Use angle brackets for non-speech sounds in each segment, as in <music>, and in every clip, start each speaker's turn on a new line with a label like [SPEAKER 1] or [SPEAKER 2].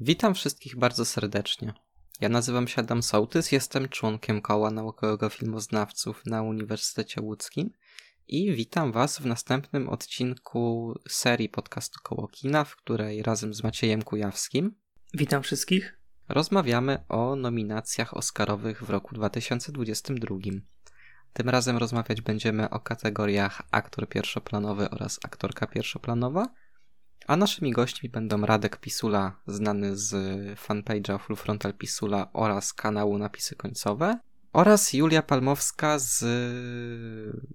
[SPEAKER 1] Witam wszystkich bardzo serdecznie. Ja nazywam się Adam Sołtys, jestem członkiem Koła Naukowego Filmoznawców na Uniwersytecie Łódzkim i witam Was w następnym odcinku serii podcastu Koło Kina, w której razem z Maciejem Kujawskim
[SPEAKER 2] Witam wszystkich.
[SPEAKER 1] rozmawiamy o nominacjach Oscarowych w roku 2022. Tym razem rozmawiać będziemy o kategoriach aktor pierwszoplanowy oraz aktorka pierwszoplanowa, a naszymi gośćmi będą Radek Pisula, znany z fanpage'a Full Frontal Pisula oraz kanału Napisy Końcowe, oraz Julia Palmowska z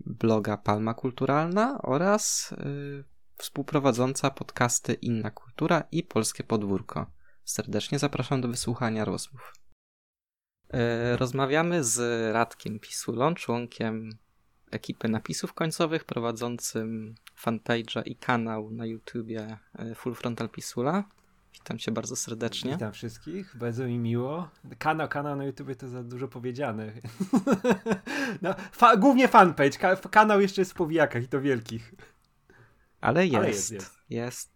[SPEAKER 1] bloga Palma Kulturalna oraz y, współprowadząca podcasty Inna Kultura i Polskie Podwórko. Serdecznie zapraszam do wysłuchania rozmów. Y, Rozmawiamy z Radkiem Pisulą, członkiem ekipy napisów końcowych, prowadzącym fanpage'a i kanał na YouTubie y, Full Frontal Pisula. Witam cię bardzo serdecznie.
[SPEAKER 3] Witam wszystkich, bardzo mi miło. Kanał, kanał na YouTube to za dużo powiedziane. <laughs> no, fa- głównie fanpage, ka- kanał jeszcze jest w powijakach i to wielkich.
[SPEAKER 1] Ale jest,
[SPEAKER 3] Ale
[SPEAKER 1] jest,
[SPEAKER 3] jest, jest.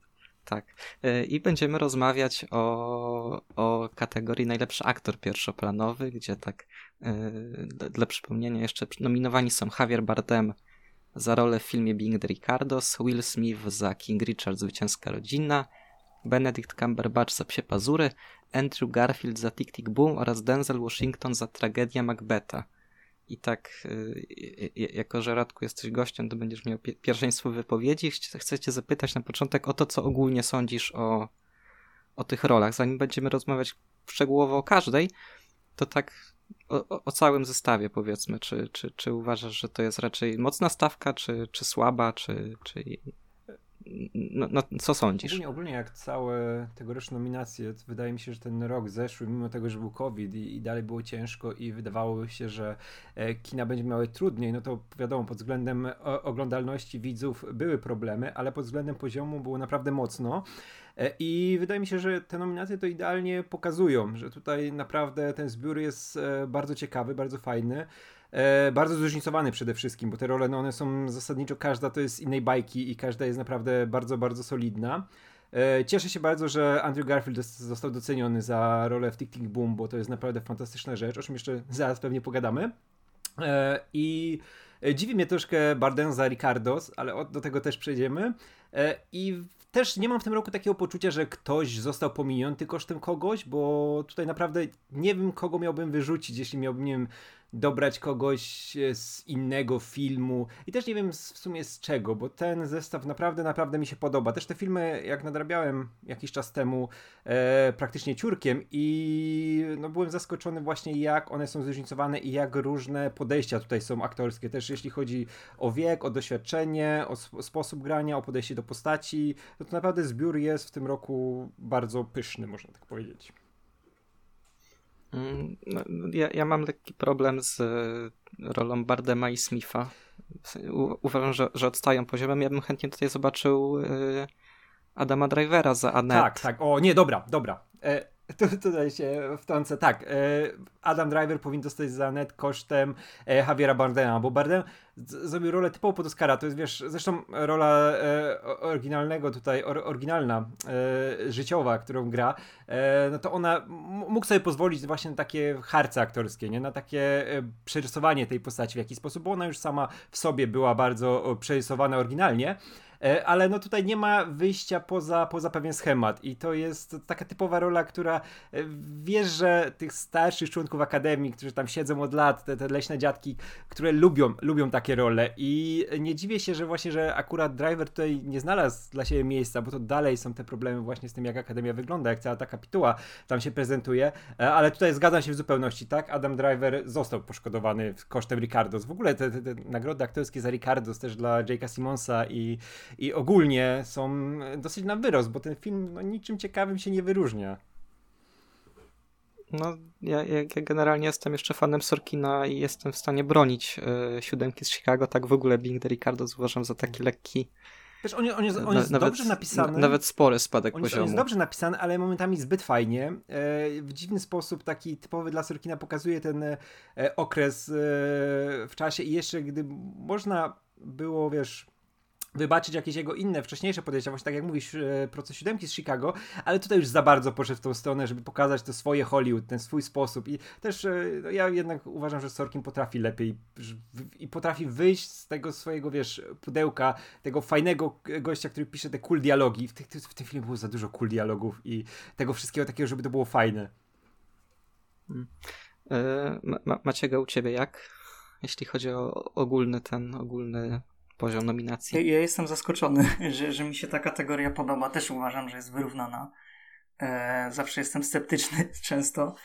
[SPEAKER 1] Tak. Y, I będziemy rozmawiać o, o kategorii najlepszy aktor pierwszoplanowy, gdzie tak y, dla- przypomnienia jeszcze nominowani są Javier Bardem za rolę w filmie Being the Ricardos, Will Smith za King Richard Zwycięska Rodzina, Benedict Cumberbatch za Psie Pazury, Andrew Garfield za Tick Tick Boom oraz Denzel Washington za Tragedia Macbeta. I tak, y, y, y, jako że Radku jesteś gościem, to będziesz miał pie- pierwszeństwo wypowiedzi. Chcę cię zapytać na początek o to, co ogólnie sądzisz o, o tych rolach. Zanim będziemy rozmawiać szczegółowo o każdej, to tak o- o całym zestawie powiedzmy. Czy, czy, czy uważasz, że to jest raczej mocna stawka, czy, czy słaba, czy, czy no, no, co sądzisz?
[SPEAKER 3] Ogólnie, ogólnie jak całe tegoroczne nominacje, wydaje mi się, że ten rok zeszły, mimo tego, że był COVID i, i dalej było ciężko i wydawało się, że e, kina będzie miały trudniej, no to wiadomo, pod względem oglądalności widzów były problemy, ale pod względem poziomu było naprawdę mocno. E, I wydaje mi się, że te nominacje to idealnie pokazują, że tutaj naprawdę ten zbiór jest e, bardzo ciekawy, bardzo fajny. E, bardzo zróżnicowany przede wszystkim, bo te role no one są zasadniczo, każda to jest innej bajki i każda jest naprawdę bardzo, bardzo solidna. E, cieszę się bardzo, że Andrew Garfield został doceniony za rolę w Tick Tick Boom, bo to jest naprawdę fantastyczna rzecz, o czym jeszcze zaraz pewnie pogadamy. E, I e, dziwi mnie troszkę Bardem za Ricardos, ale od, do tego też przejdziemy. E, I też nie mam w tym roku takiego poczucia, że ktoś został pominięty kosztem kogoś, bo tutaj naprawdę nie wiem, kogo miałbym wyrzucić, jeśli miałbym, nie wiem, dobrać kogoś e, z innego filmu. I też nie wiem w sumie z czego, bo ten zestaw naprawdę, naprawdę mi się podoba. Też te filmy, jak nadrabiałem jakiś czas temu e, praktycznie ciurkiem i no, byłem zaskoczony właśnie jak one są zróżnicowane i jak różne podejścia tutaj są aktorskie. Też jeśli chodzi o wiek, o doświadczenie, o sp- sposób grania, o podejście do postaci, no to naprawdę zbiór jest w tym roku bardzo pyszny, można tak powiedzieć.
[SPEAKER 1] Mm, No, ja, ja mam lekki problem z e, rolą Bardema i Smitha. U- Uważam, że, że odstają poziomem. Ja bym chętnie tutaj zobaczył e, Adama Drivera za Annette.
[SPEAKER 3] Tak, tak. O, nie, dobra, dobra. E, <laughs> tu, tutaj się wtrącę. Tak, e, Adam Driver powinien dostać za net kosztem e, Javiera Bardema, bo Bardem zrobił rolę typowo pod Oscara. To jest, wiesz, zresztą rola e, oryginalnego tutaj, or, oryginalna, życiowa, którą gra, no to ona mógł sobie pozwolić właśnie na takie harce aktorskie, nie? Na takie przerysowanie tej postaci w jakiś sposób, bo ona już sama w sobie była bardzo przerysowana oryginalnie. E, ale no tutaj nie ma wyjścia poza, poza pewien schemat i to jest taka typowa rola, która e, wiesz, że tych starszych członków akademii, którzy tam siedzą od lat, te, te leśne dziadki, które lubią, lubią takie role i nie dziwię się, że właśnie, że akurat Driver tutaj nie znalazł dla siebie miejsca, bo to dalej są te problemy właśnie z tym, jak akademia wygląda, jak cała ta kapituła tam się prezentuje, E, ale tutaj zgadzam się w zupełności, tak? Adam Driver został poszkodowany kosztem Ricardos. W ogóle te, te, te nagrody aktorskie za Ricardos też dla Jake'a Simonsa i i ogólnie są dosyć na wyrost, bo ten film no, niczym ciekawym się nie wyróżnia.
[SPEAKER 1] No, ja, ja, generalnie jestem jeszcze fanem Sorkina i jestem w stanie bronić e, siódemki z Chicago. Tak w ogóle Being the Ricardo uważam za taki lekki,
[SPEAKER 3] Wiesz, on, on jest, on jest
[SPEAKER 1] nawet,
[SPEAKER 3] dobrze napisany.
[SPEAKER 1] na- nawet spory spadek
[SPEAKER 3] On jest, on
[SPEAKER 1] poziomu.
[SPEAKER 3] jest dobrze napisany, ale momentami zbyt fajnie. E, w dziwny sposób, taki typowy dla Sorkina, pokazuje ten e, okres e, w czasie i jeszcze gdy można było, wiesz, wybaczyć jakieś jego inne, wcześniejsze podejścia, właśnie tak jak mówisz, e, proces siódemki z Chicago, ale tutaj już za bardzo poszedł w tą stronę, żeby pokazać to swoje Hollywood, ten swój sposób i też e, no, ja jednak uważam, że Sorkin potrafi lepiej i potrafi wyjść z tego swojego, wiesz, pudełka, tego fajnego gościa, który pisze te cool dialogi. W, tych, w tym filmie było za dużo cool dialogów i tego wszystkiego takiego, żeby to było fajne.
[SPEAKER 1] Hmm. Ma, Maciego, u ciebie jak? Jeśli chodzi o ogólny ten, ogólny poziom nominacji.
[SPEAKER 2] Ja, ja jestem zaskoczony, <laughs> że, że mi się ta kategoria podoba. Też uważam, że jest wyrównana. E, zawsze jestem sceptyczny <laughs> często.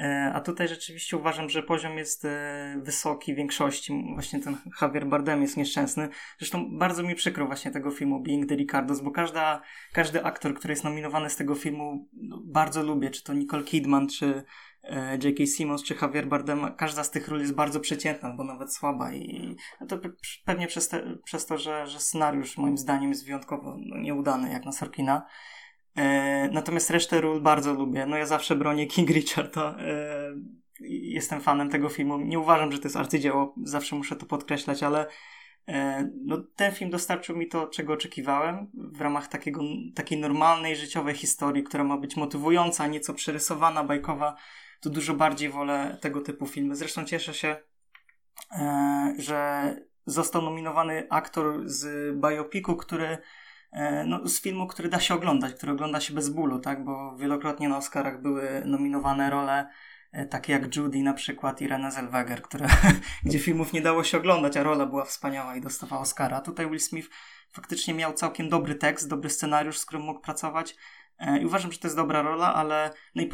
[SPEAKER 2] E, a tutaj rzeczywiście uważam, że poziom jest e, wysoki w większości. Właśnie ten Javier Bardem jest nieszczęsny. Zresztą bardzo mi przykro właśnie tego filmu Being the Ricardos, bo każda, każdy aktor, który jest nominowany z tego filmu no, bardzo lubię. Czy to Nicole Kidman, czy J.K. Simmons czy Javier Bardem, każda z tych ról jest bardzo przeciętna, albo nawet słaba i to pewnie przez, te, przez to, że, że scenariusz moim zdaniem jest wyjątkowo no, nieudany, jak na Sorkina. E, natomiast resztę ról bardzo lubię. No ja zawsze bronię King Richarda. E, jestem fanem tego filmu. Nie uważam, że to jest arcydzieło, zawsze muszę to podkreślać, ale e, no, ten film dostarczył mi to, czego oczekiwałem w ramach takiego, takiej normalnej, życiowej historii, która ma być motywująca, nieco przerysowana, bajkowa to dużo bardziej wolę tego typu filmy. Zresztą cieszę się, e, że został nominowany aktor z biopiku, który e, no, z filmu, który da się oglądać, który ogląda się bez bólu, tak? Bo wielokrotnie na Oscarach były nominowane role e, takie jak Judy na przykład i Renée Zellweger, które, <laughs> gdzie filmów nie dało się oglądać, a rola była wspaniała i dostawała Oscara. Tutaj Will Smith faktycznie miał całkiem dobry tekst, dobry scenariusz, z którym mógł pracować, I uważam, że to jest dobra rola, ale no i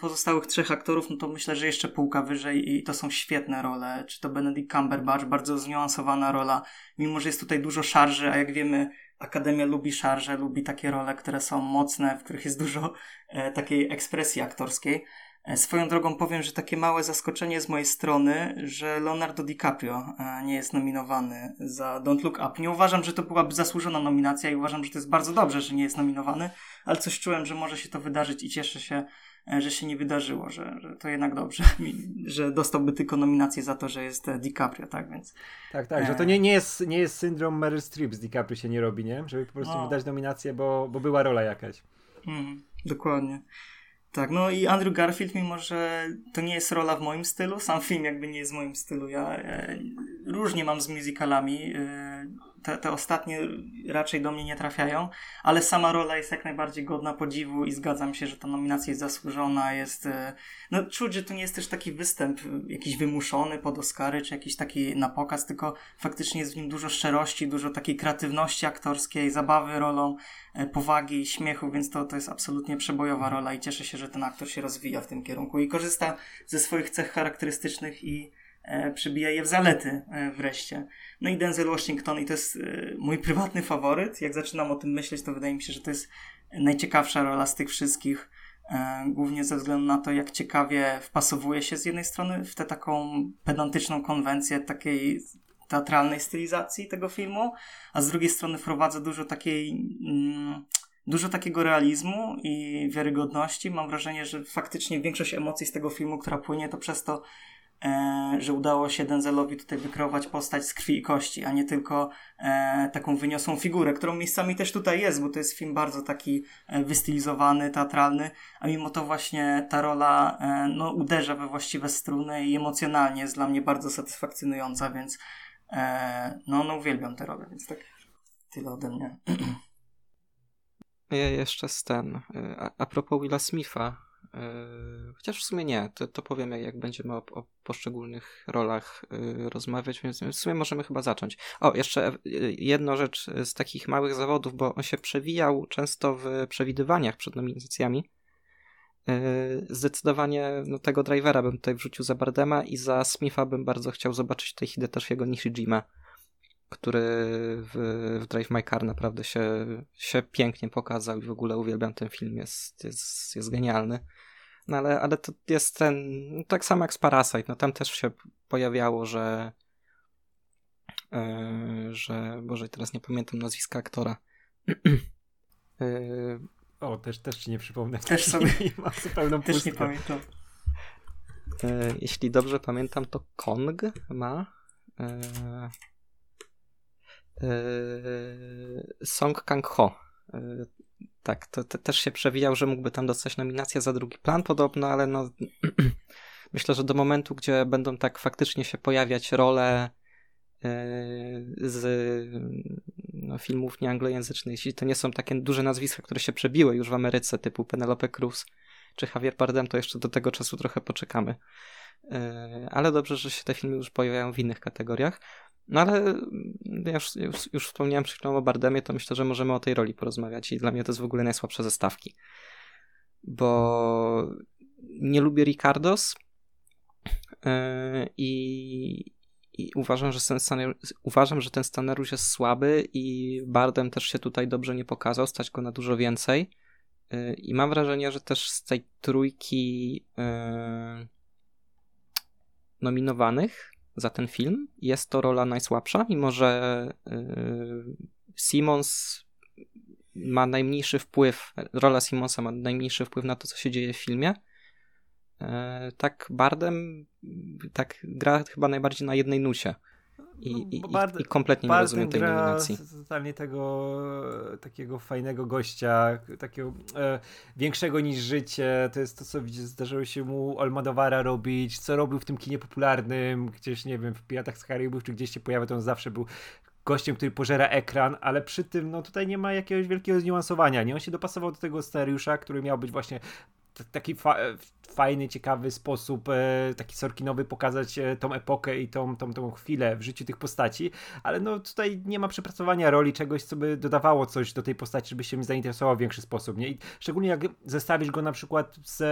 [SPEAKER 2] pozostałych trzech aktorów, no to myślę, że jeszcze półka wyżej i to są świetne role. Czy to Benedict Cumberbatch, bardzo zniuansowana rola, mimo że jest tutaj dużo szarży, a jak wiemy, Akademia lubi szarże, lubi takie role, które są mocne, w których jest dużo e, takiej ekspresji aktorskiej. E, swoją drogą powiem, że takie małe zaskoczenie z mojej strony, że Leonardo DiCaprio e, nie jest nominowany za Don't Look Up. Nie uważam, że to byłaby zasłużona nominacja i uważam, że to jest bardzo dobrze, że nie jest nominowany, ale coś czułem, że może się to wydarzyć i cieszę się, e, że się nie wydarzyło, że, że to jednak dobrze, <laughs> że dostałby tylko nominację za to, że jest DiCaprio, tak więc.
[SPEAKER 3] Tak, tak, że to nie, nie, jest, nie jest syndrom Meryl Streep z DiCaprio się nie robi, nie? Żeby po prostu no. wydać nominację, bo, bo była rola jakaś.
[SPEAKER 2] Mm, dokładnie. Tak, no i Andrew Garfield, mimo że to nie jest rola w moim stylu, sam film jakby nie jest w moim stylu, ja e, różnie mam z musicalami, e, te, te ostatnie raczej do mnie nie trafiają, ale sama rola jest jak najbardziej godna podziwu i zgadzam się, że ta nominacja jest zasłużona, jest, e, no czuć, że to nie jest też taki występ jakiś wymuszony pod Oscary, czy jakiś taki na pokaz, tylko faktycznie jest w nim dużo szczerości, dużo takiej kreatywności aktorskiej, zabawy rolą, e, powagi, śmiechu, więc to, to jest absolutnie przebojowa rola i cieszę się, że ten aktor się rozwija w tym kierunku i korzysta ze swoich cech charakterystycznych i e, przybija je w zalety e, wreszcie. No i Denzel Washington i to jest e, mój prywatny faworyt. Jak zaczynam o tym myśleć, to wydaje mi się, że to jest najciekawsza rola z tych wszystkich. Głównie ze względu na to, jak ciekawie wpasowuje się z jednej strony w tę taką pedantyczną konwencję takiej teatralnej stylizacji tego filmu, a z drugiej strony wprowadza dużo takiej mm, dużo takiego realizmu i wiarygodności. Mam wrażenie, że faktycznie większość emocji z tego filmu, która płynie, to przez to e, że udało się Denzelowi tutaj wykreować postać z krwi i kości, a nie tylko e, taką wyniosłą figurę, którą miejscami też tutaj jest, bo to jest film bardzo taki e, wystylizowany, teatralny, a mimo to właśnie ta rola e, no, uderza we właściwe struny i emocjonalnie jest dla mnie bardzo satysfakcjonująca, więc e, no, no uwielbiam tę rolę, więc tak tyle ode mnie. <clears throat>
[SPEAKER 1] Ja jeszcze z ten, e, a, a propos Willa Smitha, chociaż w sumie nie, to, to powiem jak, jak będziemy o, o poszczególnych rolach yy, rozmawiać, więc w sumie możemy chyba zacząć. O, jeszcze yy, jedna rzecz z takich małych zawodów, bo on się przewijał często w przewidywaniach przed nominacjami. Zdecydowanie no, tego drivera bym tutaj wrzucił za Bardema i za Smitha bym bardzo chciał zobaczyć tutaj Hidetoshego Nishijima, który w, w Drive My Car naprawdę się, się pięknie pokazał i w ogóle uwielbiam ten film, jest, jest, jest genialny. No ale, ale to jest ten, tak samo jak z Parasite, no tam też się pojawiało, że yy, że, Boże, teraz nie pamiętam nazwiska aktora.
[SPEAKER 3] yy, <clears throat> o, też, też ci nie przypomnę.
[SPEAKER 2] Też <laughs> sobie mam zupełną Też nie pamiętam.
[SPEAKER 1] Yy, jeśli dobrze pamiętam, to Kong ma. Song Kang-ho. Tak, to, to, też się przewijał, że mógłby tam dostać nominację za drugi plan podobno, ale no <clears throat> myślę, że do momentu, gdzie będą tak faktycznie się pojawiać role z no, filmów nieanglojęzycznych, jeśli to nie są takie duże nazwiska, które się przebiły już w Ameryce, typu Penelope Cruz czy Javier Bardem, to jeszcze do tego czasu trochę poczekamy. E, ale dobrze, że się te filmy już pojawiają w innych kategoriach. No ale ja już, już, już wspomniałem przed chwilą o Bardemie, to myślę, że możemy o tej roli porozmawiać i dla mnie to jest w ogóle najsłabsze ze stawki. Bo nie lubię Ricardos e, i, i uważam, że ten scenariusz, uważam, że ten jest słaby i Bardem też się tutaj dobrze nie pokazał, stać go na dużo więcej. Y, I mam wrażenie, że też z tej trójki yy, nominowanych za ten film jest to rola najsłabsza, mimo że yy, Simons ma najmniejszy wpływ, rola Simonsa ma najmniejszy wpływ na to, co się dzieje w filmie. E, tak Bardem tak gra chyba najbardziej na jednej nucie. I, no, i, Bard, i kompletnie nie rozumiem tej nominacji.
[SPEAKER 3] totalnie tego takiego fajnego gościa, takiego e, większego niż życie. To jest to, co zdarzyło się mu Almadowara robić, co robił w tym kinie popularnym, gdzieś, nie wiem, w Piratach z Karibów, czy gdzieś się pojawia, to on zawsze był gościem, który pożera ekran, ale przy tym, no tutaj nie ma jakiegoś wielkiego zniuansowania, nie? On się dopasował do tego scenariusza, który miał być właśnie taki fajny, ciekawy sposób, e, taki sorkinowy pokazać e, tą epokę i tą, tą, tą chwilę w życiu tych postaci, ale no tutaj nie ma przepracowania roli, czegoś, co by dodawało coś do tej postaci, żeby się mi w większy sposób, nie? I szczególnie jak zestawisz go na przykład z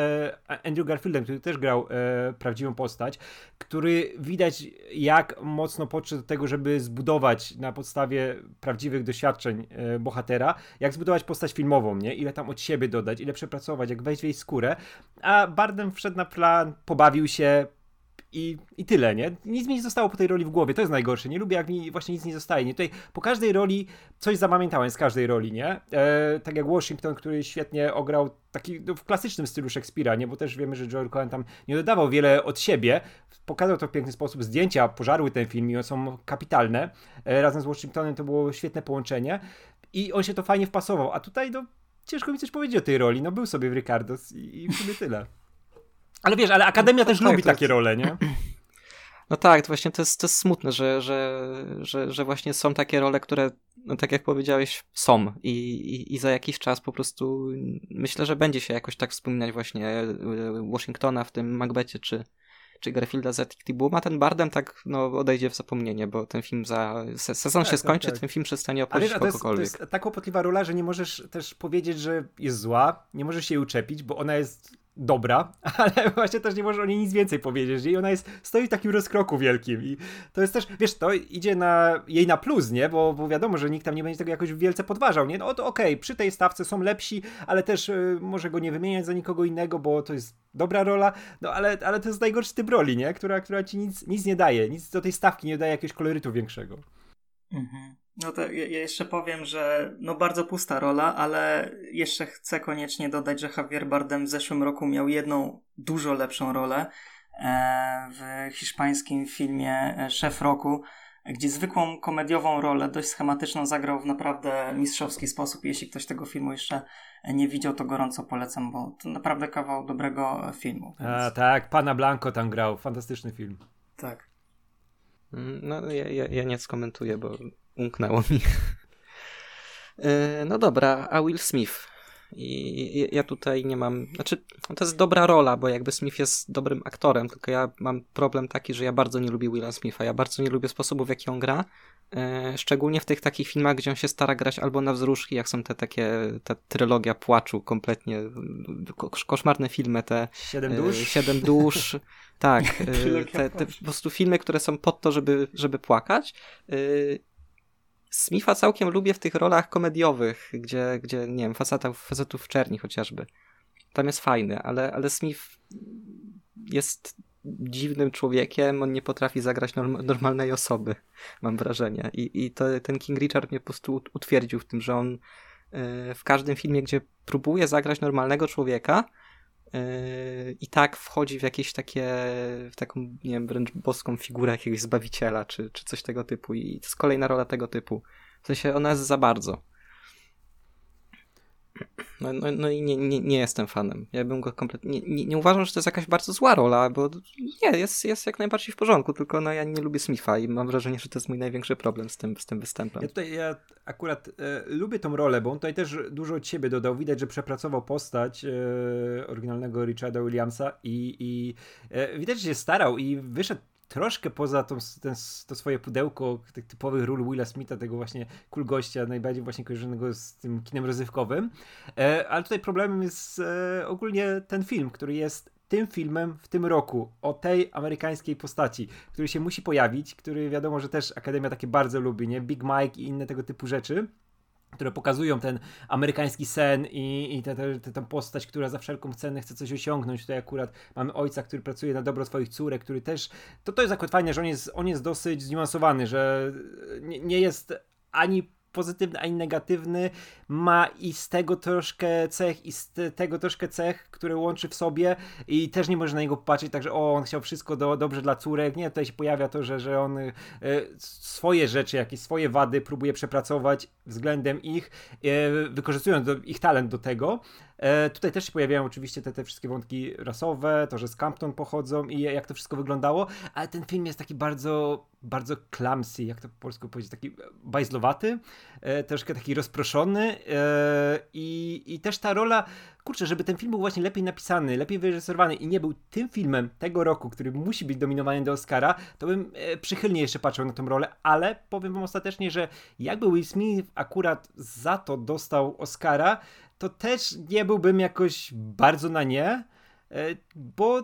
[SPEAKER 3] Andrew Garfieldem, który też grał e, prawdziwą postać, który widać jak mocno podszedł do tego, żeby zbudować na podstawie prawdziwych doświadczeń e, bohatera, jak zbudować postać filmową, nie? Ile tam od siebie dodać, ile przepracować, jak wejść w jej skórę, a Bardem wszedł na plan, pobawił się, i, I tyle, nie? Nic mi nie zostało po tej roli w głowie, to jest najgorsze. Nie lubię, jak mi właśnie nic nie zostaje. Nie? Tutaj po każdej roli coś zapamiętałem z każdej roli, nie? E, tak jak Washington, który świetnie ograł taki no, w klasycznym stylu Szekspira, nie? Bo też wiemy, że Joel Cohen tam nie dodawał wiele od siebie. Pokazał to w piękny sposób. Zdjęcia pożarły ten film i one są kapitalne. E, razem z Washingtonem to było świetne połączenie. I on się to fajnie wpasował. A tutaj, no, ciężko mi coś powiedzieć o tej roli. No, był sobie w Ricardos i, i w sumie tyle. Ale wiesz, ale Akademia no, też tak, lubi tak, takie role, nie? <clears throat>
[SPEAKER 1] No tak, to właśnie to jest, to jest smutne, że, że, że, że właśnie są takie role, które, no tak jak powiedziałeś, są I, i, i za jakiś czas po prostu myślę, że będzie się jakoś tak wspominać właśnie e, Washingtona w tym Macbethie, czy, czy Garfielda z Boom, a ten Bardem tak no, odejdzie w zapomnienie, bo ten film za sezon tak, się tak, skończy, tak. ten film przestanie opowiedzieć kogokolwiek.
[SPEAKER 3] To jest tak kłopotliwa rola, że nie możesz też powiedzieć, że jest zła, nie możesz się jej uczepić, bo ona jest dobra, <laughs> ale właśnie też nie możesz o niej nic więcej powiedzieć, i ona jest, stoi w takim rozkroku wielkim i to jest też, wiesz, to idzie na jej na plus, nie, bo, bo wiadomo, że nikt tam nie będzie tego jakoś wielce podważał, nie, no to okej, okay, przy tej stawce są lepsi, ale też y, może go nie wymieniać za nikogo innego, bo to jest dobra rola, no ale, ale to jest najgorszy typ roli, nie, która, która ci nic, nic nie daje, nic do tej stawki nie daje jakiegoś kolorytu większego.
[SPEAKER 2] Mhm. No to ja jeszcze powiem, że no bardzo pusta rola, ale jeszcze chcę koniecznie dodać, że Javier Bardem w zeszłym roku miał jedną dużo lepszą rolę e, w hiszpańskim filmie e, Szef Roku, gdzie zwykłą komediową rolę, dość schematyczną, zagrał w naprawdę mistrzowski sposób. Jeśli ktoś tego filmu jeszcze nie widział, to gorąco polecam, bo to naprawdę kawał dobrego filmu.
[SPEAKER 3] Więc... A tak, Pana Blanco tam grał, fantastyczny film.
[SPEAKER 2] Tak.
[SPEAKER 1] Mm, no, ja, ja, ja nie skomentuję, bo umknęło mi. E, no dobra, a Will Smith. I ja tutaj nie mam. Znaczy, to jest dobra rola, bo jakby Smith jest dobrym aktorem, tylko ja mam problem taki, że ja bardzo nie lubię Willa Smitha. Ja bardzo nie lubię sposobu, w jaki on gra. E, szczególnie w tych takich filmach, gdzie on się stara grać albo na wzruszki, jak są te takie, ta trylogia płaczu, kompletnie koszmarne filmy, te
[SPEAKER 3] Siedem e, dusz?
[SPEAKER 1] Siedem dusz, <laughs> tak, te, te, po prostu filmy, które są pod to, żeby, żeby płakać Smitha całkiem lubię w tych rolach komediowych, gdzie, gdzie nie wiem, facetów, facetów w czerni chociażby. Tam jest fajny, ale, ale Smith jest dziwnym człowiekiem, on nie potrafi zagrać norm normalnej osoby, mam wrażenie. I, i to, ten King Richard mnie po prostu utwierdził w tym, że on yy, w każdym filmie, gdzie próbuje zagrać normalnego człowieka, i tak wchodzi w jakieś takie, w taką, nie wiem, wręcz boską figurę jakiegoś zbawiciela, czy, czy coś tego typu. I to jest kolejna rola tego typu. W sensie ona jest za bardzo. No, no, no i nie, nie, nie jestem fanem. Ja bym go kompletnie. Nie, nie, nie, uważam, że to jest jakaś bardzo zła rola, bo nie, jest, jest jak najbardziej w porządku, tylko no ja nie lubię Smitha i mam wrażenie, że to jest mój największy problem z tym, z tym występem.
[SPEAKER 3] Ja tutaj ja akurat e, lubię tą rolę, bo on tutaj też dużo od siebie dodał. Widać, że przepracował postać e, oryginalnego Richarda Williamsa i, i e, widać, że się starał i wyszedł troszkę poza tą, ten, to swoje pudełko tych typowych ról Willa Smitha, tego właśnie cool gościa, najbardziej właśnie kojarzonego z tym kinem rozrywkowym. E, ale tutaj problemem jest e, ogólnie ten film, który jest tym filmem w tym roku o tej amerykańskiej postaci, który się musi pojawić, który wiadomo, że też Akademia takie bardzo lubi, nie? Big Mike i inne tego typu rzeczy które pokazują ten amerykański sen i, i tę postać, która za wszelką cenę chce coś osiągnąć. Tutaj akurat mamy ojca, który pracuje na dobro swoich córek, który też, to, to jest akurat fajne, że on jest, on jest dosyć zniuansowany, że nie, nie jest ani pozytywny, ani negatywny. Ma i z tego troszkę cech, i z tego troszkę cech, które łączy w sobie i też nie może na niego popatrzeć, także o, on chciał wszystko do, dobrze dla córek. Nie, tutaj się pojawia to, że, że on y, swoje rzeczy, jakieś swoje wady próbuje przepracować względem ich, y, wykorzystując do, ich talent do tego. E, tutaj też się pojawiają oczywiście te, te wszystkie wątki rasowe, to, że z Campton pochodzą i jak to wszystko wyglądało, ale ten film jest taki bardzo, bardzo clumsy, jak to po polsku powiedzieć, taki bajzlowaty, e, troszkę taki rozproszony e, i, i też ta rola, kurczę, żeby ten film był właśnie lepiej napisany, lepiej wyreżyserowany i nie był tym filmem tego roku, który musi być dominowany do Oscara, to bym e, przychylnie jeszcze patrzył na tą rolę, ale powiem wam ostatecznie, że jakby Will Smith akurat za to dostał Oscara, to też nie byłbym jakoś bardzo na nie, e, bo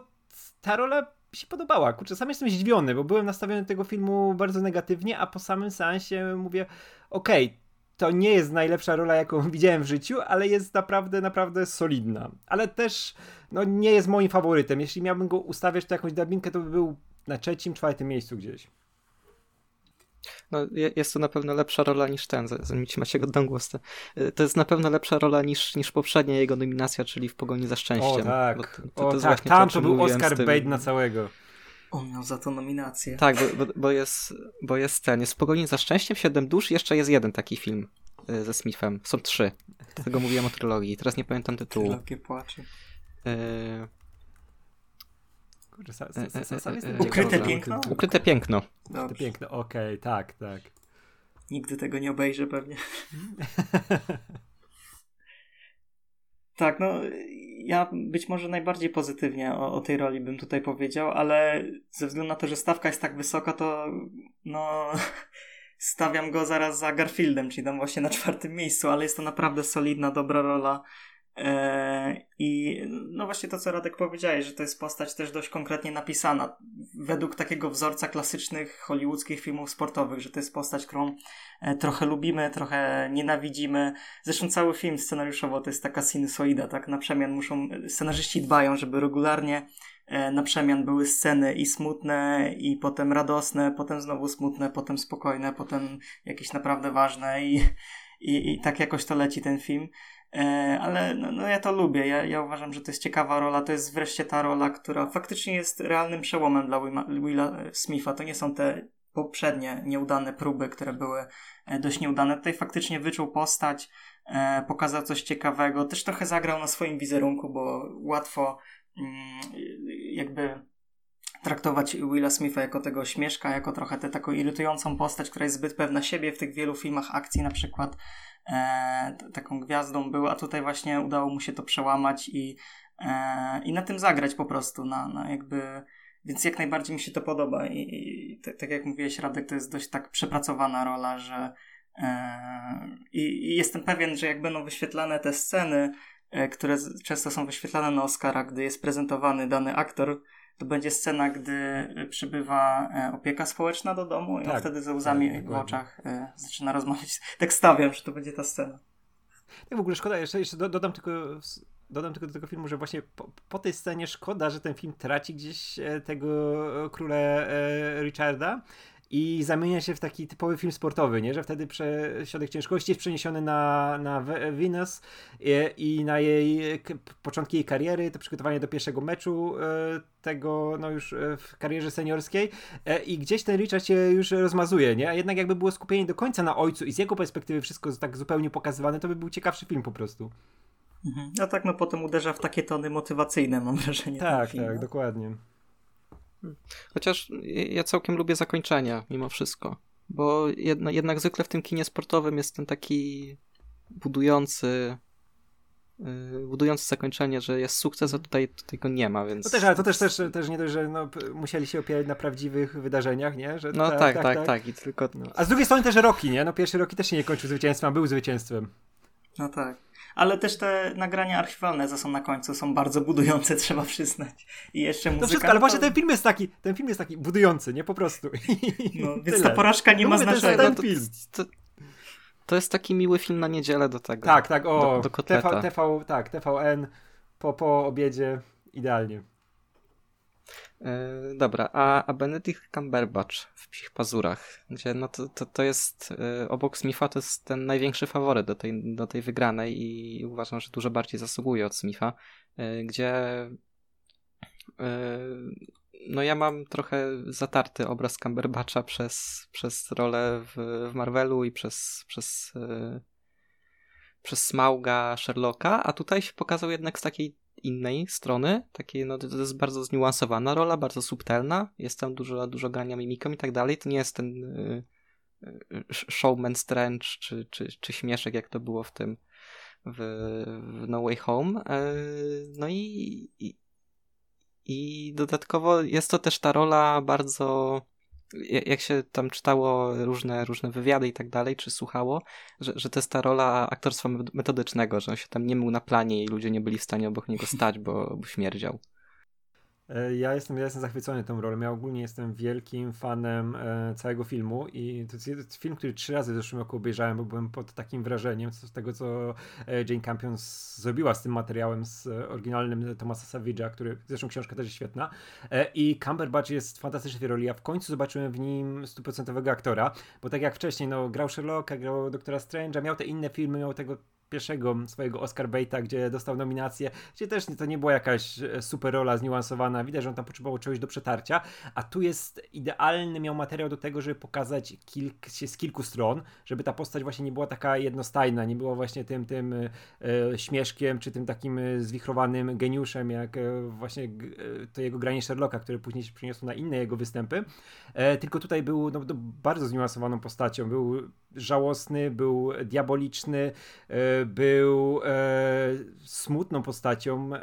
[SPEAKER 3] ta rola się podobała. Kurczę, sam jestem zdziwiony, bo byłem nastawiony do tego filmu bardzo negatywnie, a po samym seansie mówię, okej, okay, to nie jest najlepsza rola, jaką <laughs> widziałem w życiu, ale jest naprawdę, naprawdę solidna. Ale też, no, nie jest moim faworytem. Jeśli miałbym go ustawiać, to jakąś drabinkę, to by był na trzecim, czwartym miejscu gdzieś.
[SPEAKER 1] No, jest to na pewno lepsza rola niż ten, zamienić macie go do głos. To jest na pewno lepsza rola niż, niż poprzednia jego nominacja, czyli w Pogoni za Szczęściem.
[SPEAKER 3] O tak, to, to, o, to tak. tam to, to był Oscar Bate na całego.
[SPEAKER 2] On miał za to nominację.
[SPEAKER 1] Tak, bo, bo, bo, jest, bo jest ten, jest w Pogoni za Szczęściem, Siedem Dusz, jeszcze jest jeden taki film y, ze Smithem. Są trzy. Dlatego mówiłem o trylogii. Teraz nie pamiętam tytułu.
[SPEAKER 2] Trylogię płacze. Y
[SPEAKER 3] Kurczę, sa, sa, sa, sam
[SPEAKER 2] jestem Ukryte piękno?
[SPEAKER 1] Ukryte piękno.
[SPEAKER 3] Ukryte piękno, okej, okay, tak, tak.
[SPEAKER 2] Nigdy tego nie obejrzę pewnie. <laughs> tak, no ja być może najbardziej pozytywnie o, o, tej roli bym tutaj powiedział, ale ze względu na to, że stawka jest tak wysoka, to no <laughs> stawiam go zaraz za Garfieldem, czyli tam właśnie na czwartym miejscu, ale jest to naprawdę solidna, dobra rola. E, I no właśnie to, co Radek powiedziałeś, że to jest postać też dość konkretnie napisana, według takiego wzorca klasycznych hollywoodzkich filmów sportowych, że to jest postać, którą e, trochę lubimy, trochę nienawidzimy. Zresztą cały film scenariuszowo to jest taka sinusoida, tak? Na przemian muszą, scenarzyści dbają, żeby regularnie e, na przemian były sceny i smutne, i potem radosne, potem znowu smutne, potem spokojne, potem jakieś naprawdę ważne i, i, i tak jakoś to leci ten film. E, ale no, no, ja to lubię. Ja, ja uważam, że to jest ciekawa rola. To jest wreszcie ta rola, która faktycznie jest realnym przełomem dla Willa, Willa Smitha. To nie są te poprzednie nieudane próby, które były e, dość nieudane. Tutaj faktycznie wyczuł postać, e, pokazał coś ciekawego. Też trochę zagrał na swoim wizerunku, bo łatwo mm, jakby traktować Willa Smitha jako tego śmieszka, jako trochę tę taką irytującą postać, która jest zbyt pewna siebie w tych wielu filmach akcji na przykład e, taką gwiazdą był, a tutaj właśnie udało mu się to przełamać i, e, i na tym zagrać po prostu, na, na jakby... Więc jak najbardziej mi się to podoba i, i tak, tak jak mówiłeś Radek, to jest dość tak przepracowana rola, że e, i, jestem pewien, że jak będą wyświetlane te sceny, e, które często są wyświetlane na Oscara, gdy jest prezentowany dany aktor, to będzie scena, gdy przybywa e, opieka społeczna do domu i tak, on wtedy ze łzami tak, w oczach e, zaczyna rozmawiać. <laughs> Tak stawiam, że to będzie ta scena.
[SPEAKER 3] Ja w ogóle szkoda, jeszcze, jeszcze dodam tylko dodam tylko do tego filmu, że właśnie po, po, tej scenie szkoda, że ten film traci gdzieś e, tego króla Richarda i zamienia się w taki typowy film sportowy, nie? Że wtedy prze, środek ciężkości jest przeniesiony na, na Venus i, i na jej początki jej kariery, to przygotowanie do pierwszego meczu e, tego, no już e, w karierze seniorskiej e, i gdzieś ten Richard się już rozmazuje, nie? A jednak jakby było skupienie do końca na ojcu i z jego perspektywy wszystko tak zupełnie pokazywane, to by był ciekawszy film po prostu.
[SPEAKER 2] Mhm. A tak no potem uderza w takie tony motywacyjne, mam wrażenie.
[SPEAKER 3] Tak, tak, no. dokładnie.
[SPEAKER 1] Chociaż ja całkiem lubię zakończenia mimo wszystko, bo jedna, jednak zwykle w tym kinie sportowym jest ten taki budujący yy, budujące zakończenie, że jest sukces, a tutaj, tutaj go nie ma, więc...
[SPEAKER 3] No też, ale to też, też, też nie dość, że no, musieli się opierać na prawdziwych wydarzeniach, nie? Że
[SPEAKER 1] no tak, tak, tak, tak, tak. i tylko...
[SPEAKER 3] No. A z drugiej strony też Roki, nie? No pierwszy Roki też się nie kończył zwycięstwem, a był zwycięstwem.
[SPEAKER 2] No tak ale też te nagrania archiwalne, co są na końcu, są bardzo budujące, <laughs> trzeba przyznać. I jeszcze muzyka...
[SPEAKER 3] No wszystko, ale właśnie ten film jest taki, ten film jest taki budujący, nie po prostu. <laughs>
[SPEAKER 2] No, więc Tyle. ta porażka nie no ma znaczenia.
[SPEAKER 1] To, film. To, to, jest taki miły film na niedzielę do tego.
[SPEAKER 3] Tak, tak, o, do, do kotleta. TV, TV, tak, TVN po, po obiedzie, idealnie.
[SPEAKER 1] E, dobra, a, a Benedict Cumberbatch w Psich Pazurach, gdzie no to, to, to jest e, obok Smitha to jest ten największy faworyt do tej, do tej wygranej i uważam, że dużo bardziej zasługuje od Smitha, e, gdzie no ja mam trochę zatarty obraz Cumberbatcha przez, przez rolę w, w Marvelu i przez, przez, przez Smauga Sherlocka, a tutaj się pokazał jednak z takiej innej strony, takiej, no to jest bardzo zniuansowana rola, bardzo subtelna, jest tam dużo, dużo gania mimiką i tak dalej, to nie jest ten y, y, showman Strange czy, czy, czy śmieszek, jak to było w tym w, w No Way Home, e, no i, i, i dodatkowo jest to też ta rola bardzo jak się tam czytało różne, różne wywiady i tak dalej, czy słuchało, że, że to jest ta rola aktorstwa metodycznego, że on się tam nie mył na planie i ludzie nie byli w stanie obok niego stać, bo, bo śmierdział.
[SPEAKER 3] E, ja jestem, ja jestem zachwycony tą rolą. Ja ogólnie jestem wielkim fanem e, całego filmu i to jest film, który trzy razy w zeszłym roku obejrzałem, bo byłem pod takim wrażeniem z tego, co e, Jane Campion zrobiła z tym materiałem, z oryginalnym Thomasa Savage'a, który, zresztą książka też jest świetna. I Cumberbatch jest fantastyczny w roli. Ja w końcu zobaczyłem w nim stuprocentowego aktora, bo tak jak wcześniej, no, grał Sherlocka, grał Doktora Strange'a, miał te inne filmy, miał tego pierwszego swojego Oscar Baita, gdzie dostał nominację, gdzie też to nie była jakaś e, super rola zniuansowana, widać, że on tam potrzebował czegoś do przetarcia, a tu jest idealny, miał materiał do tego, żeby pokazać kilk, się z kilku stron, żeby ta postać właśnie nie była taka jednostajna, nie była właśnie tym, tym e, e śmieszkiem, czy tym takim e, zwichrowanym geniuszem, jak e, właśnie to jego granie Sherlocka, które później się przyniosło na inne jego występy, e, tylko tutaj był no, bardzo zniuansowaną postacią, był żałosny, był diaboliczny, był e, smutną postacią, e,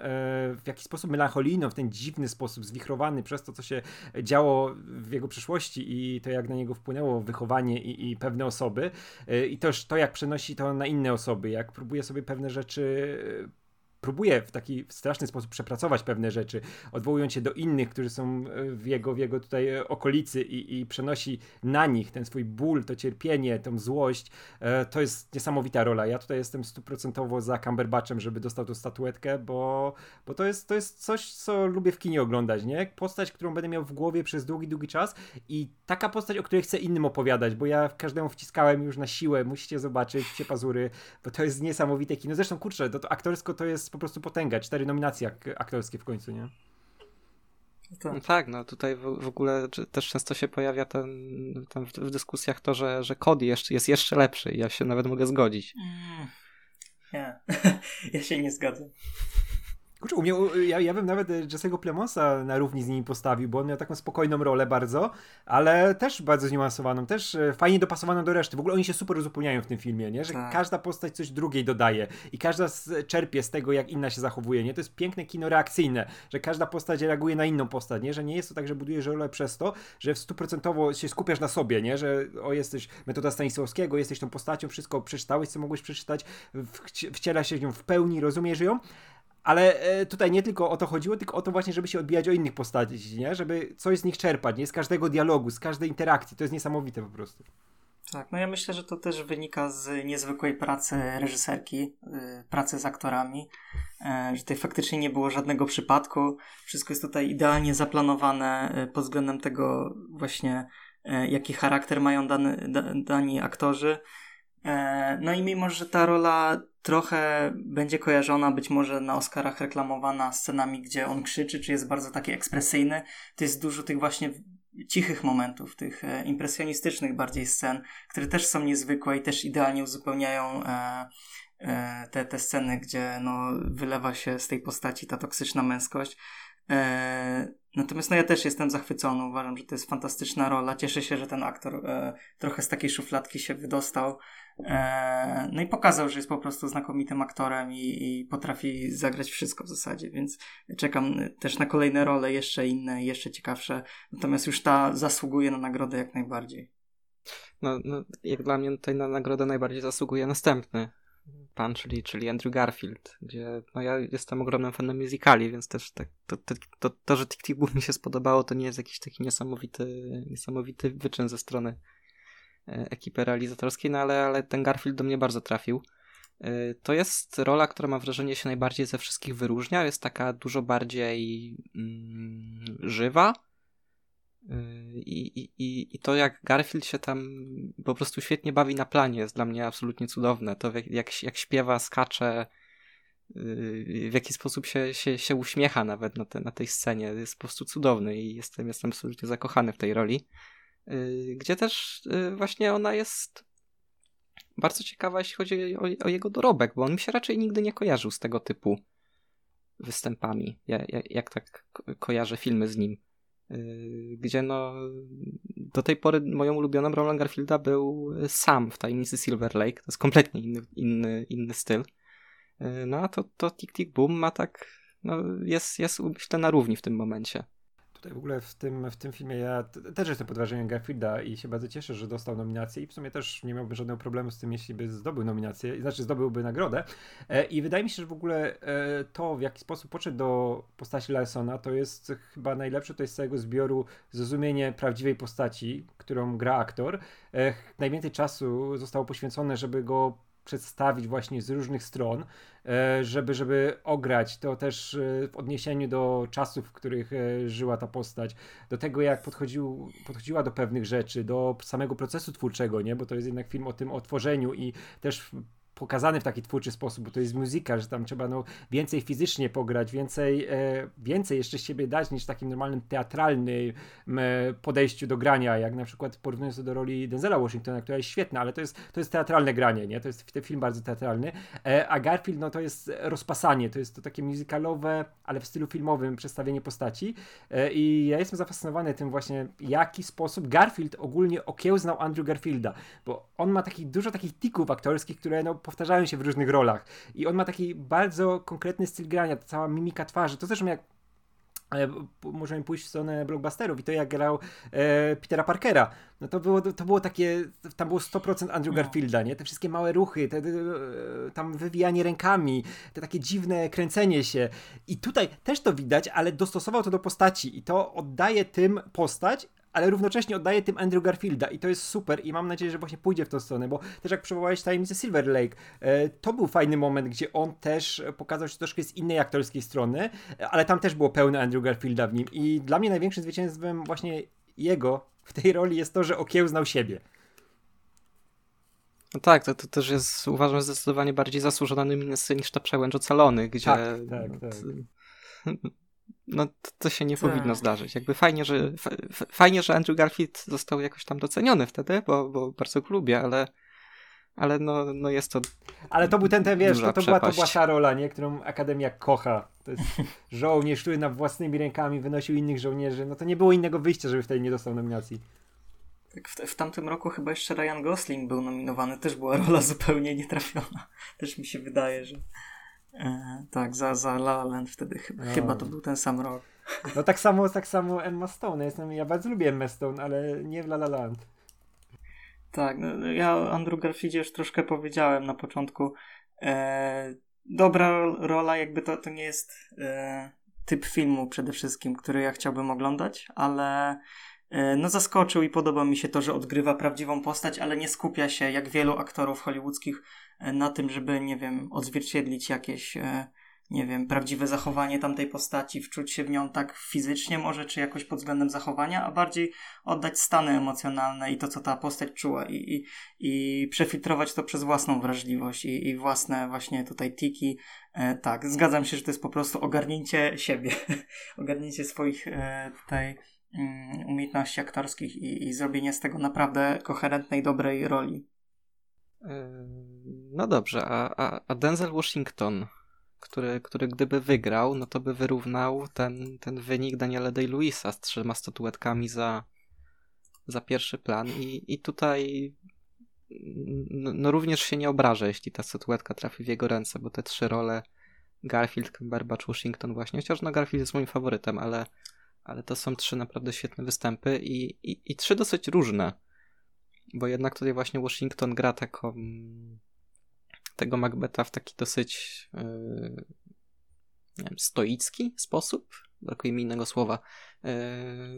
[SPEAKER 3] w jakiś sposób melancholijną, w ten dziwny sposób, zwichrowany przez to, co się działo w jego przeszłości i to, jak na niego wpłynęło wychowanie i, i pewne osoby. E, I też to, jak przenosi to na inne osoby, jak próbuje sobie pewne rzeczy próbuje w taki straszny sposób przepracować pewne rzeczy, odwołując się do innych, którzy są e, w jego, w jego tutaj e, okolicy i, i przenosi na nich ten swój ból, to cierpienie, tą złość. E, to jest niesamowita rola. Ja tutaj jestem stuprocentowo za Cumberbatchem, żeby dostał tą statuetkę, bo, bo to, jest, to jest coś, co lubię w kinie oglądać, nie? Postać, którą będę miał w głowie przez długi, długi czas i taka postać, o której chcę innym opowiadać, bo ja każdemu wciskałem już na siłę, musicie zobaczyć Psie Pazury, bo to jest niesamowite kino. Zresztą, kurczę, to, to aktorsko to jest po prostu potęga. Cztery nominacje aktorskie w końcu, nie?
[SPEAKER 1] Tak. No tak, no tutaj w, w, ogóle też często się pojawia ten, ten w, w, dyskusjach to, że, że Cody jeszcze, jest jeszcze lepszy i ja się nawet mogę zgodzić.
[SPEAKER 2] Mm. Nie, <laughs> ja się nie zgadzam.
[SPEAKER 3] Kurczę, u mnie, ja, ja bym nawet e, Jesse'ego Plemonsa na równi z nimi postawił, bo on miał taką spokojną rolę bardzo, ale też bardzo zniuansowaną, też e, fajnie dopasowaną do reszty. W ogóle oni się super uzupełniają w tym filmie, nie? Że tak. każda postać coś drugiej dodaje i każda czerpie z tego, jak inna się zachowuje, nie? To jest piękne kino reakcyjne, że każda postać reaguje na inną postać, nie? Że nie jest to tak, że budujesz rolę przez to, że stuprocentowo się skupiasz na sobie, nie? Że o, jesteś metoda Stanisławskiego, jesteś tą postacią, wszystko przeczytałeś, co mogłeś przeczytać, wciela się w nią w pełni, rozumiesz ją, ale e, tutaj nie tylko o to chodziło, tylko o to właśnie, żeby się odbijać o innych postaci, nie? Żeby coś z nich czerpać, nie? Z każdego dialogu, z każdej interakcji. To jest niesamowite po prostu.
[SPEAKER 2] Tak, no ja myślę, że to też wynika z niezwykłej pracy reżyserki, y, pracy z aktorami, e, że tutaj faktycznie nie było żadnego przypadku. Wszystko jest tutaj idealnie zaplanowane y, pod względem tego właśnie e, jaki charakter mają dany, da, dani aktorzy. E, no i mimo, że ta rola trochę będzie kojarzona, być może na Oscarach reklamowana scenami, gdzie on krzyczy, czy jest bardzo taki ekspresyjny, to jest dużo tych właśnie cichych momentów, tych e, impresjonistycznych bardziej scen, które też są niezwykłe i też idealnie uzupełniają e, e, te, te sceny, gdzie no, wylewa się z tej postaci ta toksyczna męskość. Natomiast no, ja też jestem zachwycony, uważam, że to jest fantastyczna rola. Cieszę się, że ten aktor e, trochę z takiej szufladki się wydostał. E, no i pokazał, że jest po prostu znakomitym aktorem i, i, potrafi zagrać wszystko w zasadzie, więc czekam też na kolejne role, jeszcze inne, jeszcze ciekawsze. Natomiast już ta zasługuje na nagrodę jak najbardziej.
[SPEAKER 1] No, no jak dla mnie tutaj na nagrodę najbardziej zasługuje następny pan, czyli, czyli Andrew Garfield, gdzie no ja jestem ogromnym fanem musicali, więc też tak, to, to, to, to, że Tick Tick Boom mi się spodobało, to nie jest jakiś taki niesamowity, niesamowity wyczyn ze strony E, ekipy realizatorskiej, no ale, ale ten Garfield do mnie bardzo trafił. E, to jest rola, która mam wrażenie się najbardziej ze wszystkich wyróżnia. Jest taka dużo bardziej mm, żywa. E, I, i, I to, jak Garfield się tam po prostu świetnie bawi na planie, jest dla mnie absolutnie cudowne. To, jak, jak śpiewa, skacze, w jaki sposób się, się, się uśmiecha nawet na, te, na tej scenie, jest po prostu cudowny i jestem, jestem absolutnie zakochany w tej roli. Y, gdzie też właśnie ona jest bardzo ciekawa, jeśli chodzi o, o, jego dorobek, bo on mi się raczej nigdy nie kojarzył z tego typu występami, jak, jak tak kojarzę filmy z nim. Y, gdzie no do tej pory moją ulubioną rolą Garfielda był Sam w Tajemnicy Silver Lake. To jest kompletnie inny, inny, inny styl. No a to, to Tick Tick Boom ma tak, no jest, jest myślę na równi w tym momencie.
[SPEAKER 3] Tutaj w ogóle w tym, w tym filmie ja też jestem pod wrażeniem Garfielda i się bardzo cieszę, że dostał nominację i w sumie też nie miałbym żadnego problemu z tym, jeśli by zdobył nominację, znaczy zdobyłby nagrodę. E, I wydaje mi się, że w ogóle e, to, w jaki sposób podszedł do postaci Larsona, to jest chyba najlepsze to jest z całego zbioru zrozumienie prawdziwej postaci, którą gra aktor. E, najwięcej czasu zostało poświęcone, żeby go przedstawić właśnie z różnych stron, żeby, żeby ograć to też e, w odniesieniu do czasów, w których e, żyła ta postać, do tego jak podchodził, podchodziła do pewnych rzeczy, do samego procesu twórczego, nie? bo to jest jednak film o tym otworzeniu i też pokazany w taki twórczy sposób, bo to jest muzyka, że tam trzeba no, więcej fizycznie pograć, więcej, e, więcej jeszcze siebie dać niż w takim normalnym teatralnym e, podejściu do grania, jak na przykład porównując to do roli Denzela Washingtona, która jest świetna, ale to jest, to jest teatralne granie, nie? To jest film bardzo teatralny, e, a Garfield no to jest rozpasanie, to jest to takie musicalowe, ale w stylu filmowym przedstawienie postaci. E, i ja jestem zafascynowany tym właśnie, jaki sposób Garfield ogólnie okiełznał Andrew Garfielda, bo on ma takich, dużo takich tików aktorskich, które no powtarzają się w różnych rolach. I on ma taki bardzo konkretny styl grania, ta cała mimika twarzy. To zresztą jak e, możemy pójść w stronę blockbusterów i to jak grał e, Petera Parkera, no to było, to było takie, tam było 100% Andrew no. Garfielda, nie? Te wszystkie małe ruchy, te, te, tam wywijanie rękami, te takie dziwne kręcenie się. I tutaj też to widać, ale dostosował to do postaci i to oddaje tym postać, ale równocześnie oddaje tym Andrew Garfielda i to jest super i mam nadzieję, że właśnie pójdzie w tą stronę, bo też jak przywołałeś tajemnicę Silver Lake, e, to był fajny moment, gdzie on też pokazał się troszkę z innej aktorskiej strony, ale tam też było pełne Andrew Garfielda w nim i dla mnie największym zwycięstwem właśnie jego w tej roli jest to, że okiełznał siebie.
[SPEAKER 1] No tak, to, to też jest uważam zdecydowanie bardziej zasłużona nominacja niż ta przełęcz ocalony, gdzie tak, tak, tak. <laughs> no to, to się nie tak. powinno zdarzyć. Jakby fajnie, że fajnie, że Andrew Garfield został jakoś tam doceniony wtedy, bo, bo bardzo go lubię, ale ale no, no jest to.
[SPEAKER 3] Ale to był ten, ten wiesz, to, to, była, to była ta rola, nie? którą Akademia kocha. To jest <laughs> żołnierz, który na własnymi rękami wynosił innych żołnierzy. No to nie było innego wyjścia, żeby wtedy nie dostał nominacji.
[SPEAKER 2] Tak, w, w tamtym roku chyba jeszcze Ryan Gosling był nominowany, też była rola zupełnie nietrafiona. Też mi się wydaje, że. E, tak, za, za La Land wtedy chyba, no. chyba to był ten sam rok. <laughs>
[SPEAKER 3] No tak samo, tak samo Emma Stone. Ja, jestem, ja bardzo lubię Emma Stone, ale nie w La La Land.
[SPEAKER 2] Tak, no, no ja o Andrew Garfieldzie już troszkę powiedziałem na początku. E, dobra rola, jakby to, to nie jest e, typ filmu przede wszystkim, który ja chciałbym oglądać, ale e, no zaskoczył i podoba mi się to, że odgrywa prawdziwą postać, ale nie skupia się, jak wielu aktorów hollywoodzkich, na tym, żeby, nie wiem, odzwierciedlić jakieś e, nie wiem, prawdziwe zachowanie tamtej postaci, wczuć się w nią tak fizycznie może, czy jakoś pod względem zachowania, a bardziej oddać stany emocjonalne i to, co ta postać czuła i, i, i przefiltrować to przez własną wrażliwość i, i własne właśnie tutaj tiki. E, tak, zgadzam się, że to jest po prostu ogarnięcie siebie, <laughs> ogarnięcie swoich e, tutaj mm, umiejętności aktorskich i, i zrobienie z tego naprawdę koherentnej, dobrej roli.
[SPEAKER 1] E, no dobrze, a, a, a Denzel Washington który, który gdyby wygrał, no to by wyrównał ten, ten wynik Daniela Day-Lewisa z trzema statuetkami za, za pierwszy plan. I, i tutaj no, no, również się nie obrażę, jeśli ta statuetka trafi w jego ręce, bo te trzy role Garfield, Cumberbatch, Washington właśnie, chociaż no Garfield jest moim faworytem, ale, ale to są trzy naprawdę świetne występy i, i, i trzy dosyć różne, bo jednak tutaj właśnie Washington gra taką tego Macbeta w taki dosyć yy, nie wiem, stoicki sposób. Brakuje mi innego słowa. Yy,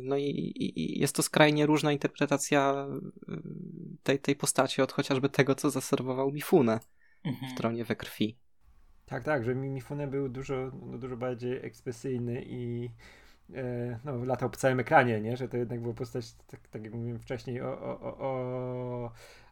[SPEAKER 1] no i, i, jest to skrajnie różna interpretacja yy, tej, tej postaci od chociażby tego, co zaserwował Mifune mhm. w Tronie we krwi.
[SPEAKER 3] Tak, tak, że Mifune był dużo, no, dużo bardziej ekspresyjny i e, no, latał po całym ekranie, nie? że to jednak była postać, tak, tak jak mówiłem wcześniej, o, o, o, o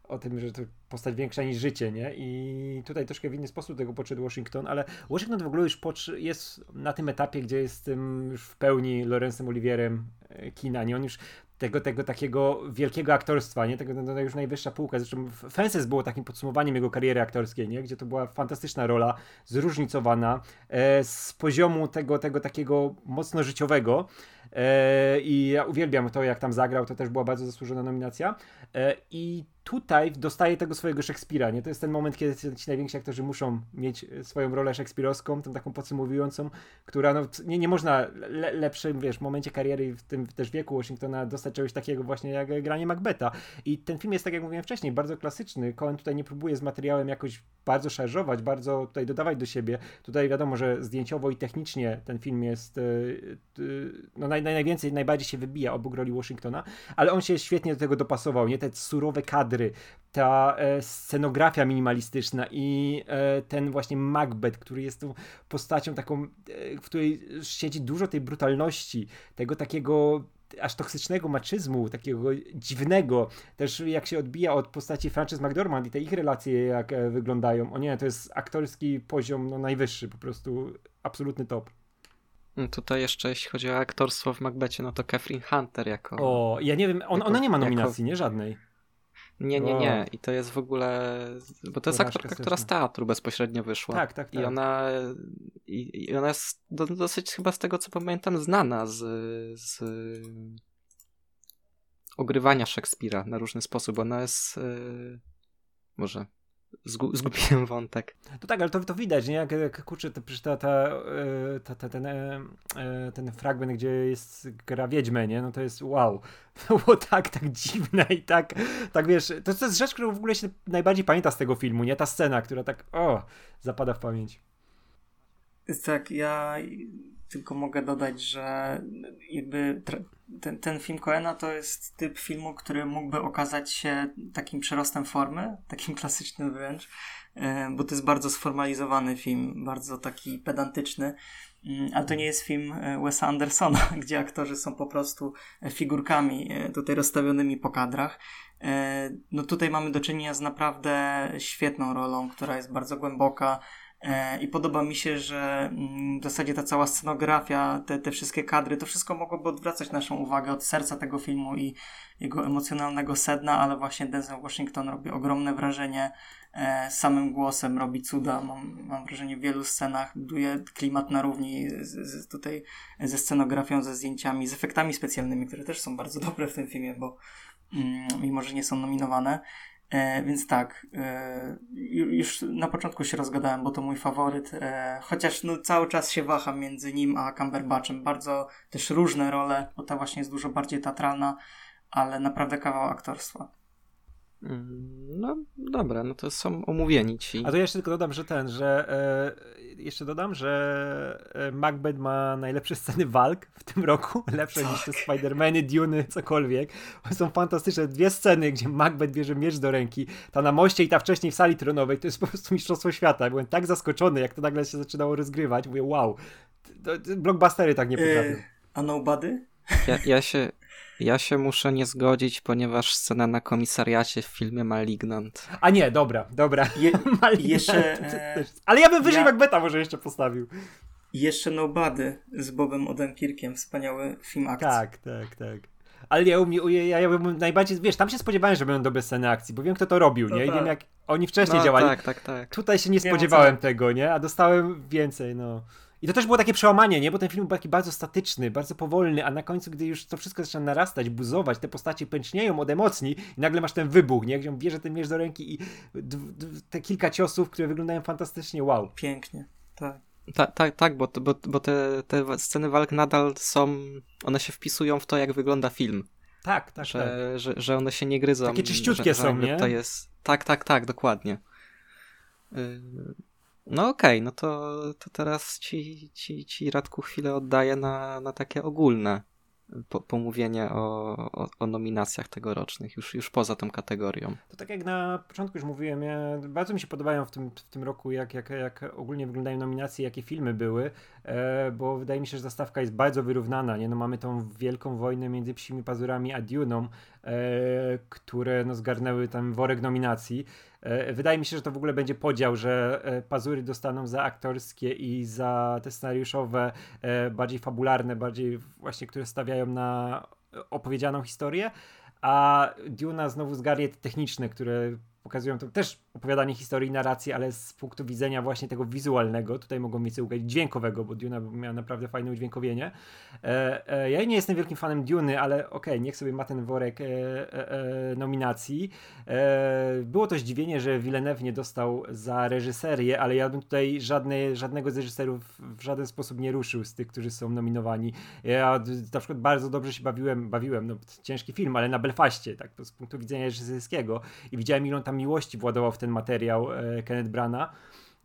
[SPEAKER 3] o tym, że to postać większa niż życie, nie? I tutaj troszkę w inny sposób tego podszedł Washington, ale Washington w ogóle już jest na tym etapie, gdzie jest tym już w pełni Lorenzem Olivierem e, kina, nie? On już tego, tego takiego wielkiego aktorstwa, nie? Tego, to już najwyższa półka. Zresztą Fences było takim podsumowaniem jego kariery aktorskiej, nie? Gdzie to była fantastyczna rola, zróżnicowana, e, z poziomu tego, tego takiego mocno życiowego. E, I ja uwielbiam to, jak tam zagrał, to też była bardzo zasłużona nominacja. E, I tutaj dostaje tego swojego Szekspira, nie? To jest ten moment, kiedy ci najwięksi aktorzy muszą mieć e, swoją rolę szekspirowską, tą taką podsumowującą, która no, nie, nie można le, lepszym, wiesz, momencie kariery w tym też wieku Washingtona dostać czegoś takiego właśnie jak granie Macbeta. I ten film jest, tak jak mówiłem wcześniej, bardzo klasyczny. Cohen tutaj nie próbuje z materiałem jakoś bardzo szarżować, bardzo tutaj dodawać do siebie. Tutaj wiadomo, że zdjęciowo i technicznie ten film jest no naj, najwięcej, najbardziej się wybija obok roli Washingtona, ale on się świetnie do tego dopasował, nie? Te surowe kadry, ta e, scenografia minimalistyczna i e, ten właśnie Macbeth, który jest tą postacią taką, e, w której siedzi dużo tej brutalności, tego takiego aż toksycznego maczyzmu, takiego dziwnego, też jak się odbija od postaci Frances McDormand i te ich relacje jak wyglądają. O nie, to jest aktorski poziom no, najwyższy, po prostu absolutny top.
[SPEAKER 1] No tutaj jeszcze jeśli chodzi o aktorstwo w Macbecie, no to Catherine Hunter jako...
[SPEAKER 3] O, ja nie wiem, on, jako, ona nie ma nominacji, jako... nie? Żadnej.
[SPEAKER 1] Nie, nie, nie. I to jest w ogóle. Bo to jest aktorka, która z teatru bezpośrednio wyszła.
[SPEAKER 3] Tak, tak, tak.
[SPEAKER 1] I ona, i, i ona jest do, dosyć chyba z tego co pamiętam znana z, z ogrywania Szekspira na różny sposób. Ona jest. Yy, może Zgu, zgubiłem wątek.
[SPEAKER 3] To tak, ale to, to widać, nie? Jak, jak kurczę, to, ta, ta, e, ta, ta, ten, e, e, ten fragment, gdzie jest gra Wiedźmę, nie? No to jest wow. <laughs> To było tak, tak dziwne i tak, tak wiesz, to, to jest rzecz, którą w ogóle się najbardziej pamięta z tego filmu, nie? Ta scena, która tak, o, zapada w pamięć.
[SPEAKER 2] Tak, ja tylko mogę dodać, że jakby ten, ten film Coena to jest typ filmu, który mógłby okazać się takim przerostem formy, <laughs> takim klasycznym wręcz, e, bo to jest bardzo sformalizowany film, bardzo taki pedantyczny. Mm, ale to nie jest film e, Wesa Andersona, <laughs> gdzie aktorzy są po prostu figurkami e, tutaj rozstawionymi po kadrach. No tutaj mamy do czynienia z naprawdę świetną rolą, która jest bardzo głęboka, I podoba mi się, że mm, w zasadzie ta cała scenografia, te, te wszystkie kadry, to wszystko mogłoby odwracać naszą uwagę od serca tego filmu i jego emocjonalnego sedna, ale właśnie Denzel Washington robi ogromne wrażenie e, samym głosem, robi cuda. Mam, mam wrażenie w wielu scenach, buduje klimat na równi z, z, tutaj ze scenografią, ze zdjęciami, z efektami specjalnymi, które też są bardzo dobre w tym filmie, bo mm, mimo, że nie są nominowane. E, więc tak, e, już na początku się rozgadałem, bo to mój faworyt, e, chociaż no, cały czas się waham między nim a Cumberbatchem. Bardzo też różne role, bo ta właśnie jest dużo bardziej teatralna, ale naprawdę kawał aktorstwa.
[SPEAKER 1] Mm, no dobra, no to są omówieni ci.
[SPEAKER 3] A to jeszcze tylko dodam, że ten, że e, jeszcze dodam, że e, Macbeth ma najlepsze sceny walk w tym roku, <laughs> lepsze tak. niż te Spider-Many, Duny, cokolwiek. Są fantastyczne dwie sceny, gdzie Macbeth bierze miecz do ręki, ta na moście i ta wcześniej w sali tronowej, to jest po prostu mistrzostwo świata. Byłem tak zaskoczony, jak to nagle się zaczynało rozgrywać. Mówię, wow, blockbustery tak nie potrafią. Yy,
[SPEAKER 2] a Nobody?
[SPEAKER 1] Ja, ja się, ja się muszę nie zgodzić, ponieważ scena na komisariacie w filmie Malignant.
[SPEAKER 3] A nie, dobra, dobra. Je, <laughs> jeszcze, e... Ale ja bym wyżej ja... Macbeta może jeszcze postawił.
[SPEAKER 2] Jeszcze Nobody z Bobem Odenkirkiem, wspaniały film akcji.
[SPEAKER 3] Tak, tak, tak. Ale ja, ja, ja bym najbardziej, wiesz, tam się spodziewałem, że będą dobre sceny akcji, bo wiem, kto to robił, no nie? I tak. wiem, jak oni wcześniej no, działali.
[SPEAKER 1] Tak, tak, tak.
[SPEAKER 3] Tutaj się nie spodziewałem tego, nie? A dostałem więcej, no. I to też było takie przełamanie, nie? Bo ten film był taki bardzo statyczny, bardzo powolny, a na końcu, gdy już to wszystko zaczyna narastać, buzować, te postacie pęcznieją od emocji i nagle masz ten wybuch, nie? Gdzie on bierze ten miecz do ręki i te kilka ciosów, które wyglądają fantastycznie, wow.
[SPEAKER 2] Pięknie, tak.
[SPEAKER 1] Tak, tak, tak, bo, bo, bo te, te sceny walk nadal są, one się wpisują w to, jak wygląda film.
[SPEAKER 3] Tak, tak,
[SPEAKER 1] że,
[SPEAKER 3] tak.
[SPEAKER 1] Że, że one się nie gryzą.
[SPEAKER 3] Takie czyściutkie
[SPEAKER 1] że,
[SPEAKER 3] są, nie?
[SPEAKER 1] To jest... Tak, tak, tak, dokładnie. Y, no okej, okay, no to, to teraz ci, ci, ci Radku chwilę oddaję na, na takie ogólne po, pomówienie o, o, o, nominacjach tegorocznych, już, już poza tą kategorią.
[SPEAKER 3] To tak jak na początku już mówiłem, ja, bardzo mi się podobają w tym, w tym roku, jak, jak, jak ogólnie wyglądają nominacje, jakie filmy były, bo wydaje mi się, że zastawka jest bardzo wyrównana. Nie? No, mamy tą wielką wojnę między Psimi Pazurami a Duną, e, które no, zgarnęły tam worek nominacji. E, wydaje mi się, że to w ogóle będzie podział, że e, pazury dostaną za aktorskie i za te scenariuszowe, e, bardziej fabularne, bardziej właśnie, które stawiają na opowiedzianą historię, a Duna znowu zgarnie te techniczne, które pokazują to też opowiadanie historii, narracji, ale z punktu widzenia właśnie tego wizualnego, tutaj mogą mi sobie dźwiękowego, bo Duna miała naprawdę fajne udźwiękowienie. E, e, ja nie jestem wielkim fanem Duny, ale okej, okay, niech sobie ma ten worek e, e, e nominacji. E, było to zdziwienie, że Villeneuve nie dostał za reżyserię, ale ja bym tutaj żadne, żadnego z reżyserów w żaden sposób nie ruszył z tych, którzy są nominowani. Ja na przykład bardzo dobrze się bawiłem, bawiłem, no ciężki film, ale na Belfaście, tak, z punktu widzenia reżyserskiego i widziałem, ile on tam miłości władował w ten materiał e, Kenneth Brana,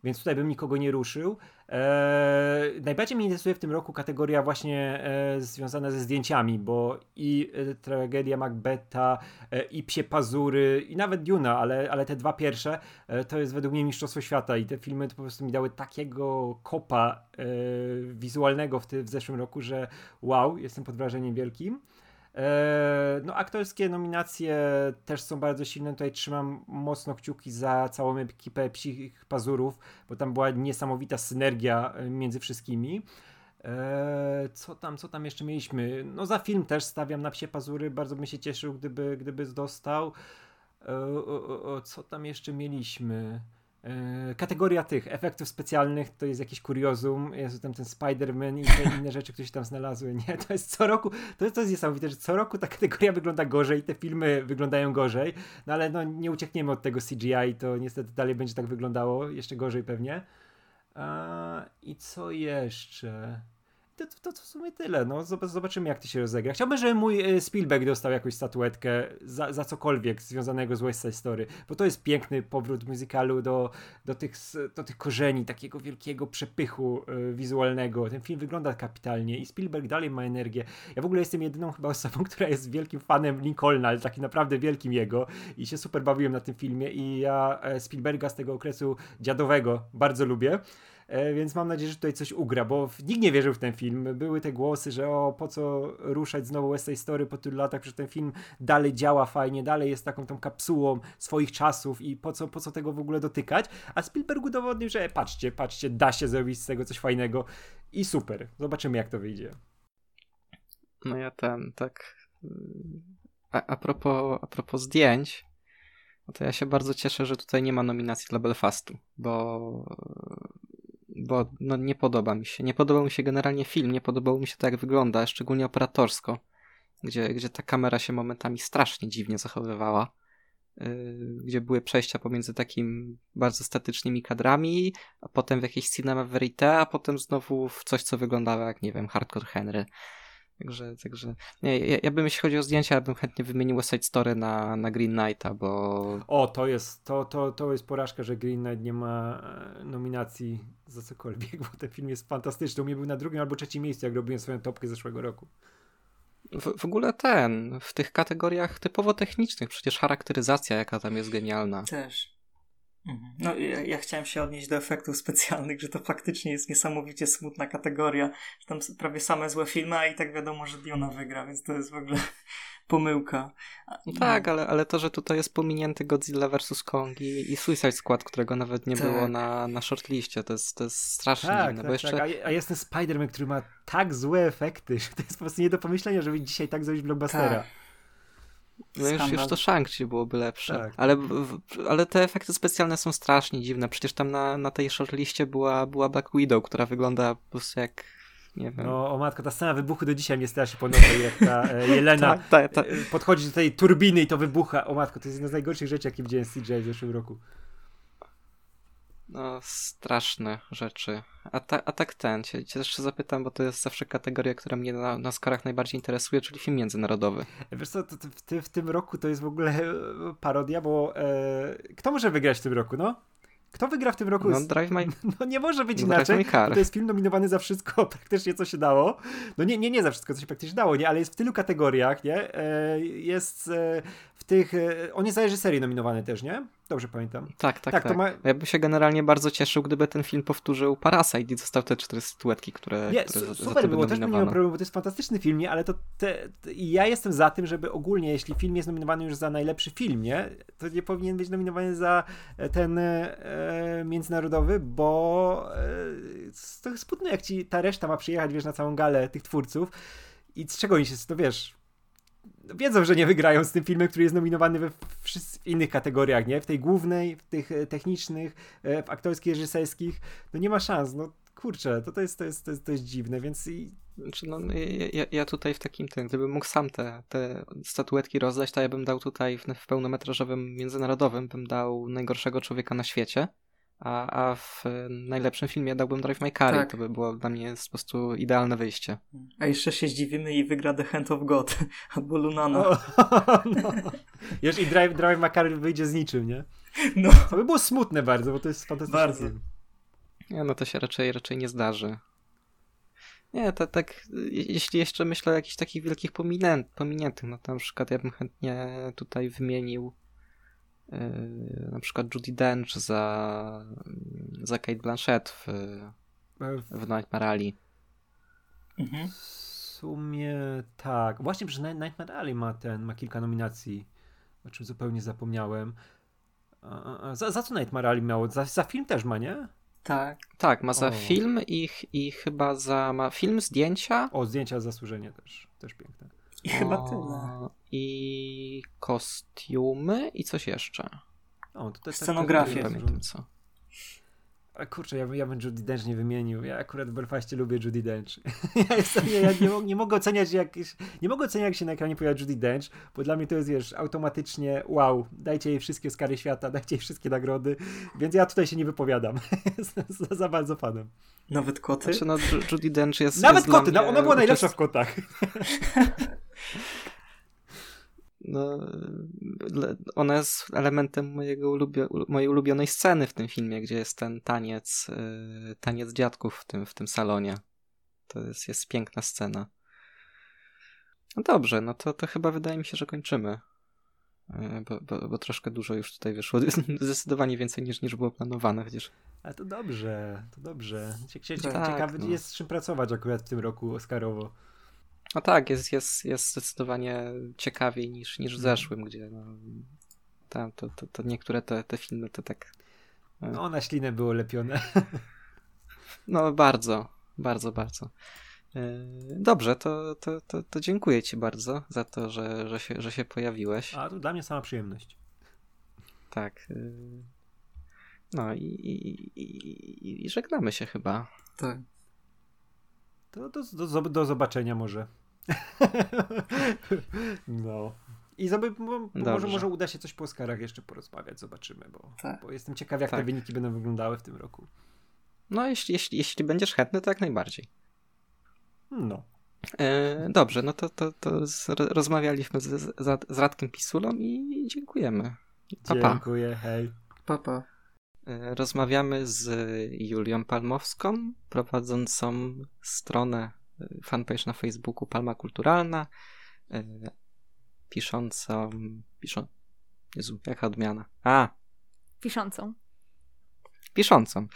[SPEAKER 3] więc tutaj bym nikogo nie ruszył. E, najbardziej mnie interesuje w tym roku kategoria właśnie e, związana ze zdjęciami, bo i e, tragedia Macbeta, e, i Psie Pazury, i nawet Duna, ale, ale te dwa pierwsze e, to jest według mnie mistrzostwo świata i te filmy to po prostu mi dały takiego kopa wizualnego w, ty, w zeszłym roku, że wow, jestem pod wrażeniem wielkim. E, no, aktorskie nominacje też są bardzo silne. Tutaj trzymam mocno kciuki za całą ekipę Psich Pazurów, bo tam była niesamowita synergia e, między wszystkimi. E, co tam, co tam jeszcze mieliśmy? No za film też stawiam na Psie Pazury. Bardzo bym się cieszył, gdyby, gdyby dostał. Co tam jeszcze mieliśmy? E, kategoria tych efektów specjalnych to jest jakiś kuriozum. Jest tam ten Spider-Man i te <laughs> inne rzeczy, które się tam znalazły. Nie, to jest co roku, to jest, to jest niesamowite, że co roku ta kategoria wygląda gorzej, te filmy wyglądają gorzej, no ale no nie uciekniemy od tego CGI, to niestety dalej będzie tak wyglądało, jeszcze gorzej pewnie. A, I co jeszcze? To, to, to w sumie tyle. No, zobaczymy, jak to się rozegra. Chciałbym, żeby mój e, Spielberg dostał jakąś statuetkę za, za cokolwiek związanego z West Side Story, bo to jest piękny powrót muzykalu do, do, tych, do tych korzeni, takiego wielkiego przepychu y, wizualnego. Ten film wygląda kapitalnie i Spielberg dalej ma energię. Ja w ogóle jestem jedyną chyba osobą, <laughs> która jest wielkim fanem Lincolna, ale takim naprawdę wielkim jego i się super bawiłem na tym filmie i ja e, Spielberga z tego okresu dziadowego bardzo lubię. E, więc mam nadzieję, że tutaj coś ugra, bo nikt nie wierzył w ten film. Były te głosy, że o, po co ruszać znowu West Side Story po tylu latach, że ten film dalej działa fajnie, dalej jest taką tą kapsułą swoich czasów i po co, po co tego w ogóle dotykać, a Spielberg udowodnił, że patrzcie, patrzcie, da się zrobić z tego coś fajnego i super. Zobaczymy, jak to wyjdzie.
[SPEAKER 1] No ja ten, tak a, a, propos, a propos zdjęć, no to ja się bardzo cieszę, że tutaj nie ma nominacji dla Belfastu, bo bo no, nie podoba mi się. Nie podobał mi się generalnie film, nie podobał mi się to, jak wygląda, szczególnie operatorsko, gdzie, gdzie ta kamera się momentami strasznie dziwnie zachowywała. Yy, gdzie były przejścia pomiędzy takim bardzo statycznymi kadrami, a potem w jakieś cinema verite, a potem znowu w coś, co wyglądało jak, nie wiem, Hardcore Henry. Także, także nie, ja, ja bym, jeśli chodzi o zdjęcia, ja bym chętnie wymienił West Side Story na, na Green Knighta, bo...
[SPEAKER 3] O, to jest, to, to, to jest porażka, że Green Knight nie ma e, nominacji za cokolwiek, <laughs> bo ten film jest fantastyczny. U mnie był na drugim albo trzecim miejscu, jak robiłem swoją topkę zeszłego roku.
[SPEAKER 1] W, w ogóle ten, w tych kategoriach typowo technicznych, przecież charakteryzacja jaka tam jest genialna.
[SPEAKER 2] Też. Mhm. No, ja, ja, chciałem się odnieść do efektów specjalnych, że to faktycznie jest niesamowicie smutna kategoria, że tam prawie same złe filmy, a i tak wiadomo, że Diona wygra, więc to jest w ogóle <laughs> pomyłka.
[SPEAKER 1] No tak, ale, ale to, że tutaj jest pominięty Godzilla vs. Kong i, i Suicide Squad, którego nawet nie tak. było na, na shortliście, to jest, to jest strasznie
[SPEAKER 3] tak,
[SPEAKER 1] dziwne.
[SPEAKER 3] Tak, bo jeszcze... tak. A, a jest ten Spider-Man, który ma tak złe efekty, że to jest po prostu nie do pomyślenia, żeby dzisiaj tak zrobić blockbustera. Tak.
[SPEAKER 1] No już, już to Shang-Chi byłoby lepsze. Tak. Ale, ale te efekty specjalne są strasznie dziwne. Przecież tam na, na tej shortliście była, była Black Widow, która wygląda po prostu jak nie wiem.
[SPEAKER 3] No, o matko, ta scena wybuchu do dzisiaj mnie strasznie ponosi, jak ta e, <laughs> Jelena ta, ta, ta. E, podchodzi do tej turbiny i to wybucha. O matko, to jest jedna z najgorszych rzeczy, jakie widziałem z CGI w zeszłym roku.
[SPEAKER 1] No, straszne rzeczy. A, ta, a tak ten, cię, cię też zapytam, bo to jest zawsze kategoria, która mnie na, na skorach najbardziej interesuje, czyli film międzynarodowy.
[SPEAKER 3] Wiesz co, to, to w, ty, w, tym roku to jest w ogóle parodia, bo e, kto może wygrać w tym roku, no? Kto wygra w tym roku?
[SPEAKER 1] No, Drive My... <laughs>
[SPEAKER 3] no nie może być no, inaczej. To jest film nominowany za wszystko, <laughs> praktycznie co się dało. No nie, nie, nie za wszystko, co się praktycznie dało, nie, ale jest w tylu kategoriach, nie? E, jest e, w tych. E, on jest za reżyserię nominowany też, nie? Dobrze pamiętam.
[SPEAKER 1] Tak, tak, tak. tak. Ma... Ja bym się generalnie bardzo cieszył, gdyby ten film powtórzył Parasite i został te cztery statuetki, które,
[SPEAKER 3] nie,
[SPEAKER 1] które
[SPEAKER 3] super za było, też nie miałem problemu, bo to jest fantastyczny film, nie? Ale to te, te, ja jestem za tym, żeby ogólnie, jeśli film jest nominowany już za najlepszy film, nie? To nie powinien być nominowany za ten e, międzynarodowy, bo e, to jest smutne, jak ci ta reszta ma przyjechać, wiesz, na całą galę tych twórców i z czego oni się, to wiesz, wiedzą, że nie wygrają z tym filmem, który jest nominowany we w innych kategoriach, nie? W tej głównej, w tych e, technicznych, e, w aktorskich, reżyserskich, no nie ma szans, no kurczę, to, to, jest, to, jest, to, jest, to jest dziwne, więc.
[SPEAKER 1] Znaczy, no, ja, ja tutaj w takim tym, gdybym mógł sam te, te statuetki rozdać, to ja bym dał tutaj w, w pełnometrażowym, międzynarodowym, bym dał najgorszego człowieka na świecie, a, a w najlepszym filmie dałbym Drive My Car tak. to by było dla mnie po prostu idealne wyjście.
[SPEAKER 2] A jeszcze się zdziwimy i wygra The Hand of God <laughs> albo Lunana. O, <laughs>
[SPEAKER 3] no. Już i Drive, Drive My Car wyjdzie z niczym, nie?
[SPEAKER 2] No.
[SPEAKER 3] To by było smutne bardzo, bo to jest fantastyczne. Bardzo.
[SPEAKER 1] Nie, no to się raczej, raczej nie zdarzy. Nie, to tak, jeśli jeszcze myślę o jakichś takich wielkich pominiętych, no to na przykład ja bym chętnie tutaj wymienił na przykład Judy Dench za, za Kate Blanchett w, w Nightmare Alley.
[SPEAKER 3] Mhm. W sumie tak. Właśnie, że Nightmare Alley ma ten, ma kilka nominacji, o czym zupełnie zapomniałem. Za, za co Nightmare Alley miało? Za, za film też ma, nie?
[SPEAKER 2] Tak.
[SPEAKER 1] Tak, ma za o. film i, i chyba za ma film, zdjęcia.
[SPEAKER 3] O, zdjęcia zasłużenie też, też piękne.
[SPEAKER 2] I chyba tyle.
[SPEAKER 1] I kostiumy i coś jeszcze.
[SPEAKER 2] O, to też Scenografię.
[SPEAKER 1] Tak, pamiętam co.
[SPEAKER 3] A kurczę, ja, ja bym Judy Dench nie wymienił. Ja akurat w Belfaście lubię Judy Dench. <laughs> ja, jestem, ja, ja nie, nie, mogę oceniać, jak, nie mogę oceniać, jak się na ekranie pojawia Judy Dench, bo dla mnie to jest, wiesz, automatycznie wow, dajcie jej wszystkie skary świata, <laughs> dajcie jej wszystkie nagrody, więc ja tutaj się nie wypowiadam. <laughs> Jestem za, za bardzo fanem.
[SPEAKER 2] Nawet koty?
[SPEAKER 1] Znaczy, no, Judy Dench jest
[SPEAKER 3] Nawet
[SPEAKER 1] jest
[SPEAKER 3] koty, no, ona była najlepsza w kotach.
[SPEAKER 1] No, ona jest elementem mojego ulubio mojej ulubionej sceny w tym filmie, gdzie jest ten taniec, yy, taniec dziadków w tym, w tym salonie. To jest, jest piękna scena. No dobrze, no to, to chyba wydaje mi się, że kończymy. Yy, bo, bo, bo, troszkę dużo już tutaj wyszło. <laughs> Zdecydowanie więcej niż, niż było planowane, chociaż.
[SPEAKER 3] Ale to dobrze, to dobrze. tak, ciekawy no. jest z czym pracować akurat w tym roku Oscarowo.
[SPEAKER 1] No tak, jest, jest, jest zdecydowanie ciekawiej niż, niż w mhm. zeszłym, gdzie no, tam to, to, to niektóre te, te filmy to tak.
[SPEAKER 3] E, no, na ślinę było lepione. <laughs>
[SPEAKER 1] No, bardzo, bardzo, bardzo. E, dobrze, to, to, to, to dziękuję Ci bardzo za to, że, że, się, że się pojawiłeś.
[SPEAKER 3] A to dla mnie sama przyjemność.
[SPEAKER 1] Tak. E, no i, i, i, i żegnamy się chyba.
[SPEAKER 2] Tak.
[SPEAKER 3] To do, do, do zobaczenia może. <laughs> no. I zob- może, może uda się coś po Oscarach jeszcze porozmawiać, zobaczymy, bo, tak. bo jestem ciekaw, jak tak. te wyniki będą wyglądały w tym roku.
[SPEAKER 1] No, jeśli, jeśli, jeśli będziesz chętny, to jak najbardziej.
[SPEAKER 3] No.
[SPEAKER 1] E, dobrze, no to, to, to z, rozmawialiśmy z, z, z Radkiem Pisulą i dziękujemy.
[SPEAKER 3] Pa, pa. Dziękuję, hej.
[SPEAKER 2] Papa.
[SPEAKER 1] E, rozmawiamy z Julią Palmowską, prowadzącą stronę, fanpage na Facebooku Palma Kulturalna, e, piszącą, piszą, Jezu, jaka odmiana? A!
[SPEAKER 4] Piszącą.
[SPEAKER 1] Piszącą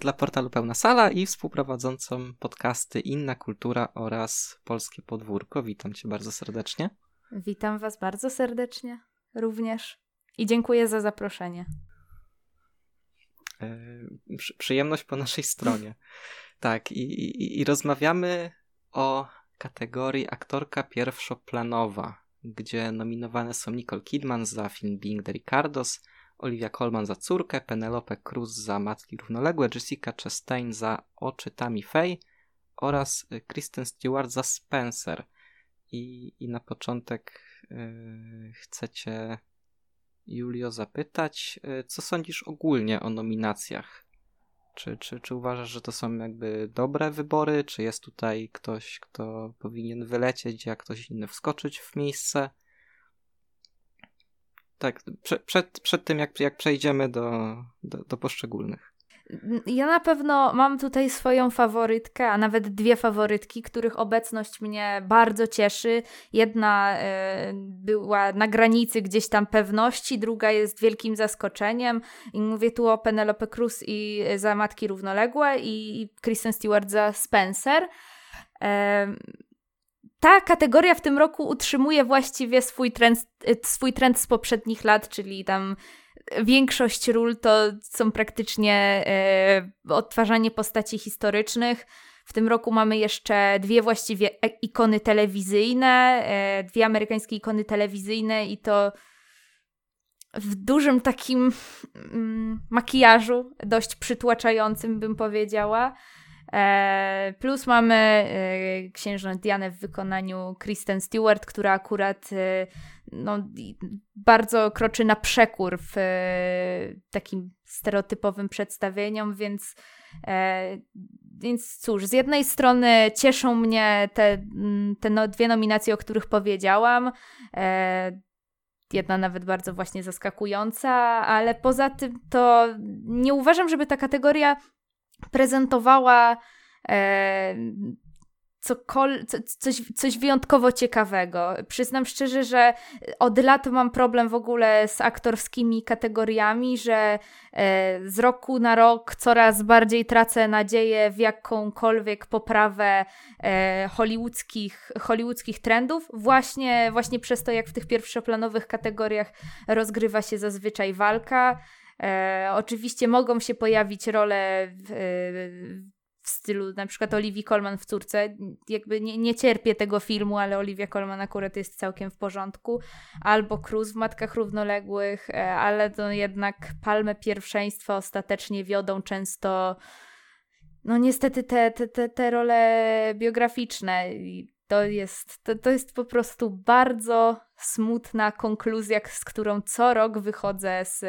[SPEAKER 1] dla portalu Pełna Sala i współprowadzącą podcasty Inna Kultura oraz Polskie Podwórko. Witam cię bardzo serdecznie.
[SPEAKER 4] Witam was bardzo serdecznie również i dziękuję za zaproszenie.
[SPEAKER 1] E, przy, przyjemność po naszej stronie. <laughs> Tak, i, i, i rozmawiamy o kategorii aktorka pierwszoplanowa, gdzie nominowane są Nicole Kidman za film Being the Ricardos, Olivia Colman za córkę, Penelope Cruz za Matki Równoległe, Jessica Chastain za Oczy Tammy Faye oraz Kristen Stewart za Spencer. I, i na początek yy, chcecie Julio zapytać, y, co sądzisz ogólnie o nominacjach? Czy, czy, czy uważasz, że to są jakby dobre wybory? Czy jest tutaj ktoś, kto powinien wylecieć, a ktoś inny wskoczyć w miejsce? Tak, przed, przed, przed tym jak, jak przejdziemy do, do, do poszczególnych.
[SPEAKER 4] Ja na pewno mam tutaj swoją faworytkę, a nawet dwie faworytki, których obecność mnie bardzo cieszy. Jedna y, była na granicy gdzieś tam pewności, druga jest wielkim zaskoczeniem. I mówię tu o Penelope Cruz i za Matki Równoległe i Kristen Stewart za Spencer. Y, ta kategoria w tym roku utrzymuje właściwie swój trend, swój trend z poprzednich lat, czyli tam większość ról to są praktycznie e, odtwarzanie postaci historycznych. W tym roku mamy jeszcze dwie właściwie e, ikony telewizyjne, e, dwie amerykańskie ikony telewizyjne i to w dużym takim mm, makijażu, dość przytłaczającym bym powiedziała. E, plus mamy e, księżnę Dianę w wykonaniu Kristen Stewart, która akurat no, bardzo kroczy na przekór w takim stereotypowym przedstawieniom, więc, więc cóż, z jednej strony cieszą mnie te, te no, dwie nominacje, o których powiedziałam. Jedna nawet bardzo właśnie zaskakująca, ale poza tym to nie uważam, żeby ta kategoria prezentowała e, cokol- coś, coś wyjątkowo ciekawego. Przyznam szczerze, że od lat mam problem w ogóle z aktorskimi kategoriami, że e, z roku na rok coraz bardziej tracę nadzieję w jakąkolwiek poprawę e, hollywoodzkich, hollywoodzkich trendów, właśnie, właśnie przez to, jak w tych pierwszoplanowych kategoriach rozgrywa się zazwyczaj walka. E, oczywiście mogą się pojawić role w, w stylu na przykład Olivia Colman w córce. Jakby nie, nie cierpię tego filmu, ale Olivia Colman akurat jest całkiem w porządku. Albo Cruz w Matkach Równoległych, e, ale to jednak palmę pierwszeństwa ostatecznie wiodą często no niestety te, te, te, te role biograficzne. To jest, to, to jest po prostu bardzo smutna konkluzja, z którą co rok wychodzę z,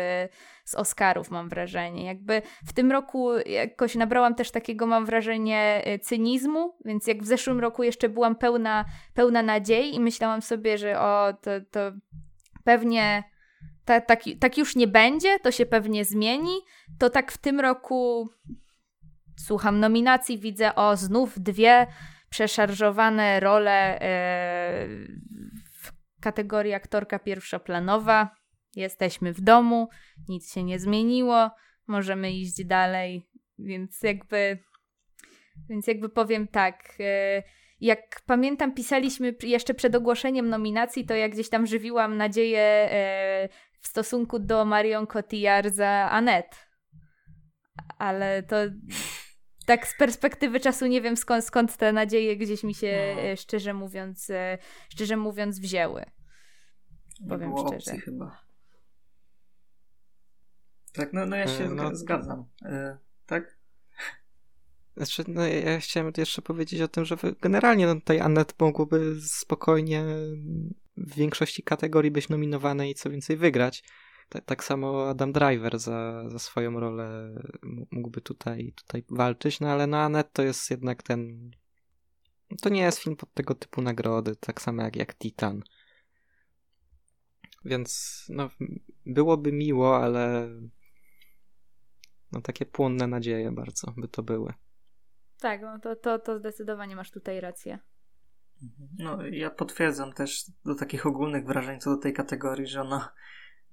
[SPEAKER 4] z Oscarów, mam wrażenie. Jakby w tym roku jakoś nabrałam też takiego, mam wrażenie, cynizmu, więc jak w zeszłym roku jeszcze byłam pełna, pełna nadziei i myślałam sobie, że o, to, to pewnie tak, tak, tak już nie będzie, to się pewnie zmieni, to tak w tym roku słucham nominacji, widzę o znów dwie przeszarżowane role e, w kategorii aktorka pierwszoplanowa. Jesteśmy w domu, nic się nie zmieniło, możemy iść dalej, więc jakby, więc jakby powiem tak. E, jak pamiętam, pisaliśmy jeszcze przed ogłoszeniem nominacji, to jak gdzieś tam żywiłam nadzieję e, w stosunku do Marion Cotillard za Annette. Ale to tak z perspektywy czasu nie wiem skąd, skąd te nadzieje gdzieś mi się no. E, szczerze mówiąc e, szczerze mówiąc wzięły.
[SPEAKER 2] Powiem nie było szczerze. Opcji chyba. Tak, no, no ja się e, no, zgadzam. E, tak?
[SPEAKER 1] Znaczy, no ja chciałem jeszcze powiedzieć o tym, że generalnie no, tutaj Annette mogłoby spokojnie w większości kategorii być nominowane i co więcej wygrać. Tak, tak samo Adam Driver za, za swoją rolę mógłby tutaj, tutaj walczyć, no ale no Anet to jest jednak ten To nie jest film pod tego typu nagrody, tak samo jak, jak Titan. Więc no, byłoby miło, ale no takie płonne nadzieje bardzo by to były.
[SPEAKER 4] Tak, no to, to, to zdecydowanie masz tutaj rację.
[SPEAKER 2] No, ja potwierdzam też do takich ogólnych wrażeń co do tej kategorii, że ona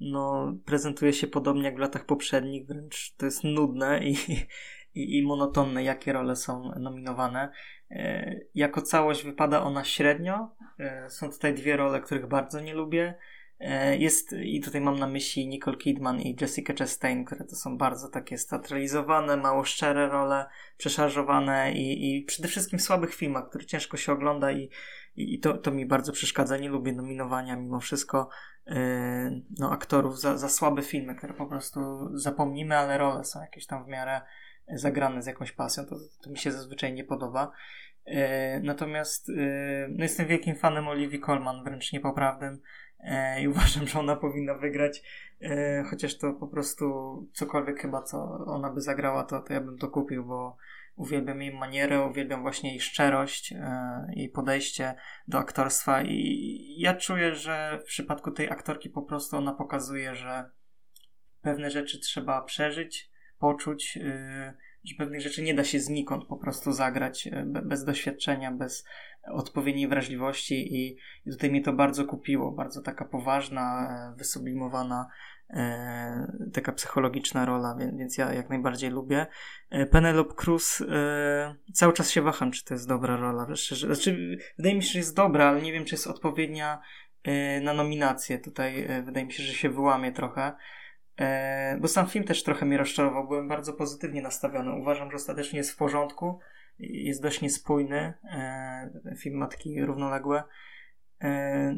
[SPEAKER 2] no, prezentuje się podobnie jak w latach poprzednich, wręcz to jest nudne i, <laughs> i, i monotonne, jakie role są nominowane. E, jako całość wypada ona średnio. E, są tutaj dwie role, których bardzo nie lubię. E, jest, i tutaj mam na myśli Nicole Kidman i Jessica Chastain, które to są bardzo takie steatralizowane, mało szczere role, przeszarżowane i, i przede wszystkim w słabych filmach, które ciężko się ogląda i, i to, to mi bardzo przeszkadza. Nie lubię nominowania mimo wszystko yy, no, aktorów za, za słabe filmy, które po prostu zapomnimy, ale role są jakieś tam w miarę zagrane z jakąś pasją. To, to mi się zazwyczaj nie podoba. Yy, natomiast no jestem wielkim fanem Olivii Colman, wręcz niepoprawnym i uważam, że ona powinna wygrać, chociaż to po prostu cokolwiek chyba, co ona by zagrała, to, to ja bym to kupił, bo uwielbiam jej manierę, uwielbiam właśnie jej szczerość i podejście do aktorstwa i ja czuję, że w przypadku tej aktorki po prostu ona pokazuje, że pewne rzeczy trzeba przeżyć, poczuć, że pewnych rzeczy nie da się znikąd po prostu zagrać bez doświadczenia, bez odpowiedniej wrażliwości i, tutaj mnie to bardzo kupiło. Bardzo taka poważna, e, wysublimowana, e, taka psychologiczna rola, więc, ja jak najbardziej lubię. E, Penelope Cruz e, cały czas się waham, czy to jest dobra rola. Znaczy, wydaje mi się, że jest dobra, ale nie wiem, czy jest odpowiednia e, na nominację. Tutaj e, wydaje mi się, że się wyłamie trochę. Bo sam film też trochę mnie rozczarował. Byłem bardzo pozytywnie nastawiony. Uważam, że ostatecznie jest w porządku jest dość niespójny. E, film Matki Równoległe. E,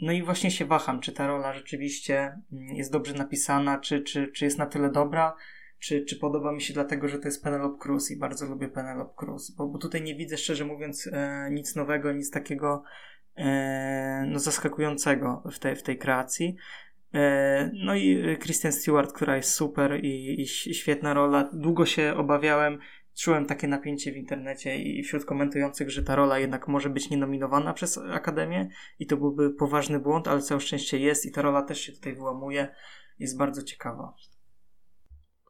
[SPEAKER 2] no i właśnie się waham, czy ta rola rzeczywiście mm, jest dobrze napisana, czy, czy, czy jest na tyle dobra, czy, czy podoba mi się dlatego, że to jest Penelope Cruz i bardzo lubię Penelope Cruz, bo, bo tutaj nie widzę szczerze mówiąc e, nic nowego, nic takiego no, zaskakującego w tej, w tej kreacji. No i Kristen Stewart, która jest super i, i świetna rola. Długo się obawiałem, czułem takie napięcie w internecie i wśród komentujących, że ta rola jednak może być nienominowana przez Akademię i to byłby poważny błąd, ale całe szczęście jest i ta rola też się tutaj wyłamuje. Jest bardzo ciekawa.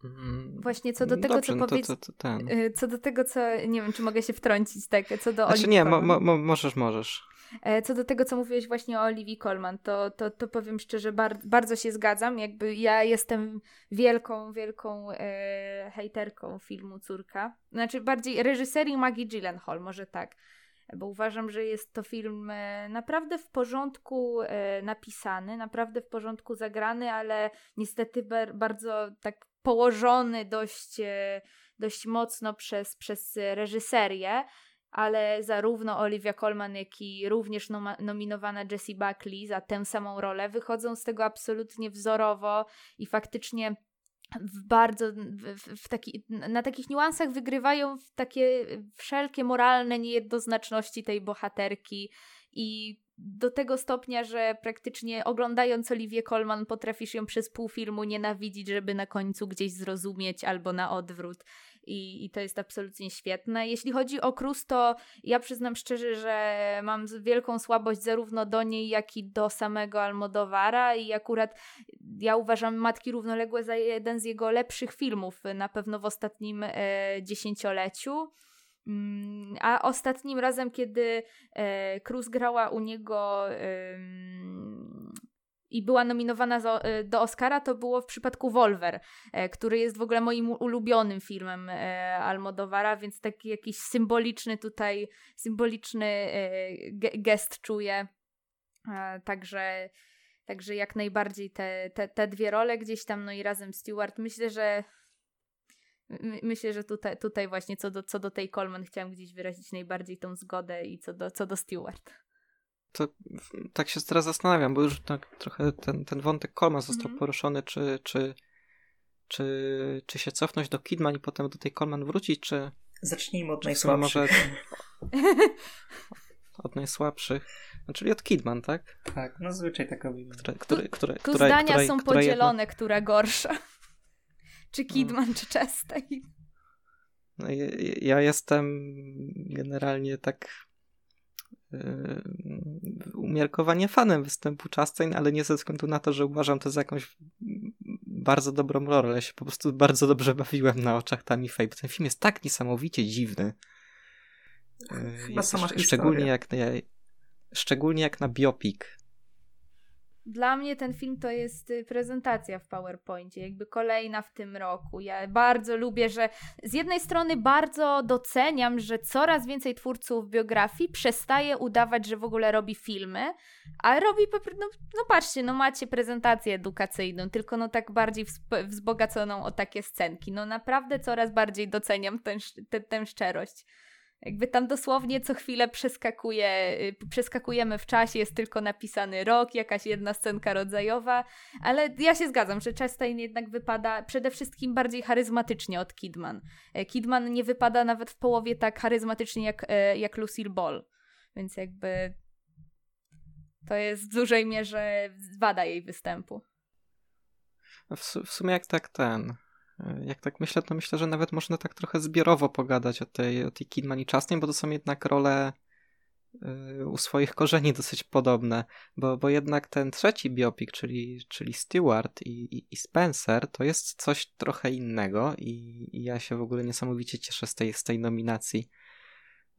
[SPEAKER 4] Mm, Właśnie co do tego, Dobrze, co no powiedz... To, to, to y, co do tego, co... Nie wiem, czy mogę się wtrącić, tak? Co do
[SPEAKER 1] znaczy, nie, mo, mo, możesz, możesz.
[SPEAKER 4] E, co do tego, co mówiłeś właśnie o Olivii Colman, to, to, to powiem szczerze, bar bardzo się zgadzam. Jakby ja jestem wielką, wielką e, hejterką filmu Córka. Znaczy bardziej reżyserii Maggie Gyllenhaal, może tak. Bo uważam, że jest to film e, naprawdę w porządku e, napisany, naprawdę w porządku zagrany, ale niestety bar bardzo tak położony dość, e, dość mocno przez, przez reżyserię ale zarówno Olivia Colman, jak i również nominowana Jessie Buckley za tę samą rolę wychodzą z tego absolutnie wzorowo i faktycznie w bardzo w, w taki, na takich niuansach wygrywają takie wszelkie moralne niejednoznaczności tej bohaterki i do tego stopnia, że praktycznie oglądając Olivię Colman potrafisz ją przez pół filmu nienawidzić, żeby na końcu gdzieś zrozumieć albo na odwrót i, i to jest absolutnie świetne. Jeśli chodzi o Cruz, to ja przyznam szczerze, że mam wielką słabość zarówno do niej, jak i do samego Almodowara i akurat ja uważam Matki Równoległe za jeden z jego lepszych filmów na pewno w ostatnim e, dziesięcioleciu. Mm, a ostatnim razem, kiedy e, Cruz grała u niego i była nominowana e, do Oscara, to było w przypadku Wolver, e, który jest w ogóle moim ulubionym filmem e, Almodovara, więc taki jakiś symboliczny tutaj, symboliczny gest czuję. Także, także jak najbardziej te, te, te dwie role gdzieś tam, no i razem Stewart. Myślę, że Myślę, że tutaj, tutaj właśnie co do, co do tej Coleman chciałam gdzieś wyrazić najbardziej tą zgodę i co do, co do Stewart
[SPEAKER 1] to tak się teraz zastanawiam, bo już tak trochę ten, ten wątek Colma został mm -hmm. poruszony, czy, czy, czy, czy się cofnąć do Kidman i potem do tej Colman wrócić, czy...
[SPEAKER 2] Zacznijmy od najsłabszych. Może
[SPEAKER 1] od najsłabszych. No, czyli od Kidman, tak?
[SPEAKER 2] Tak, no zazwyczaj tak robimy.
[SPEAKER 4] Które, które, które, tu która, zdania która, są która podzielone, jedna... która gorsza. <laughs> czy Kidman, no. czy Chastain.
[SPEAKER 1] No, ja, ja jestem generalnie tak umiarkowanie fanem występu Chastain, ale nie ze względu na to, że uważam to za jakąś bardzo dobrą rolę. Ja się po prostu bardzo dobrze bawiłem na oczach Tammy Faye. Ten film jest tak niesamowicie dziwny.
[SPEAKER 2] Chyba sama
[SPEAKER 1] szczególnie jak, szczególnie jak na biopic.
[SPEAKER 4] Dla mnie ten film to jest y, prezentacja w PowerPoincie, jakby kolejna w tym roku. Ja bardzo lubię, że z jednej strony bardzo doceniam, że coraz więcej twórców biografii przestaje udawać, że w ogóle robi filmy, a robi no, no patrzcie, no macie prezentację edukacyjną, tylko no tak bardziej wzbogaconą o takie scenki. No naprawdę coraz bardziej doceniam tę szczerość. Jakby tam dosłownie co chwilę przeskakuje, y, przeskakujemy w czasie, jest tylko napisany rok, jakaś jedna scenka rodzajowa, ale ja się zgadzam, że Chastain jednak wypada przede wszystkim bardziej charyzmatycznie od Kidman. E, Kidman nie wypada nawet w połowie tak charyzmatycznie jak, e, jak Lucille Ball, więc jakby to jest w dużej mierze wada jej występu.
[SPEAKER 1] W, w sumie jak tak ten, jak tak myślę, to myślę, że nawet można tak trochę zbiorowo pogadać o tej, o tej Kidman i Chastain, bo to są jednak role y, u swoich korzeni <laughs> dosyć podobne, bo, bo jednak ten trzeci biopik, czyli, czyli Stewart i, i, i Spencer, to jest coś trochę innego i, i, ja się w ogóle niesamowicie cieszę z tej, z tej nominacji,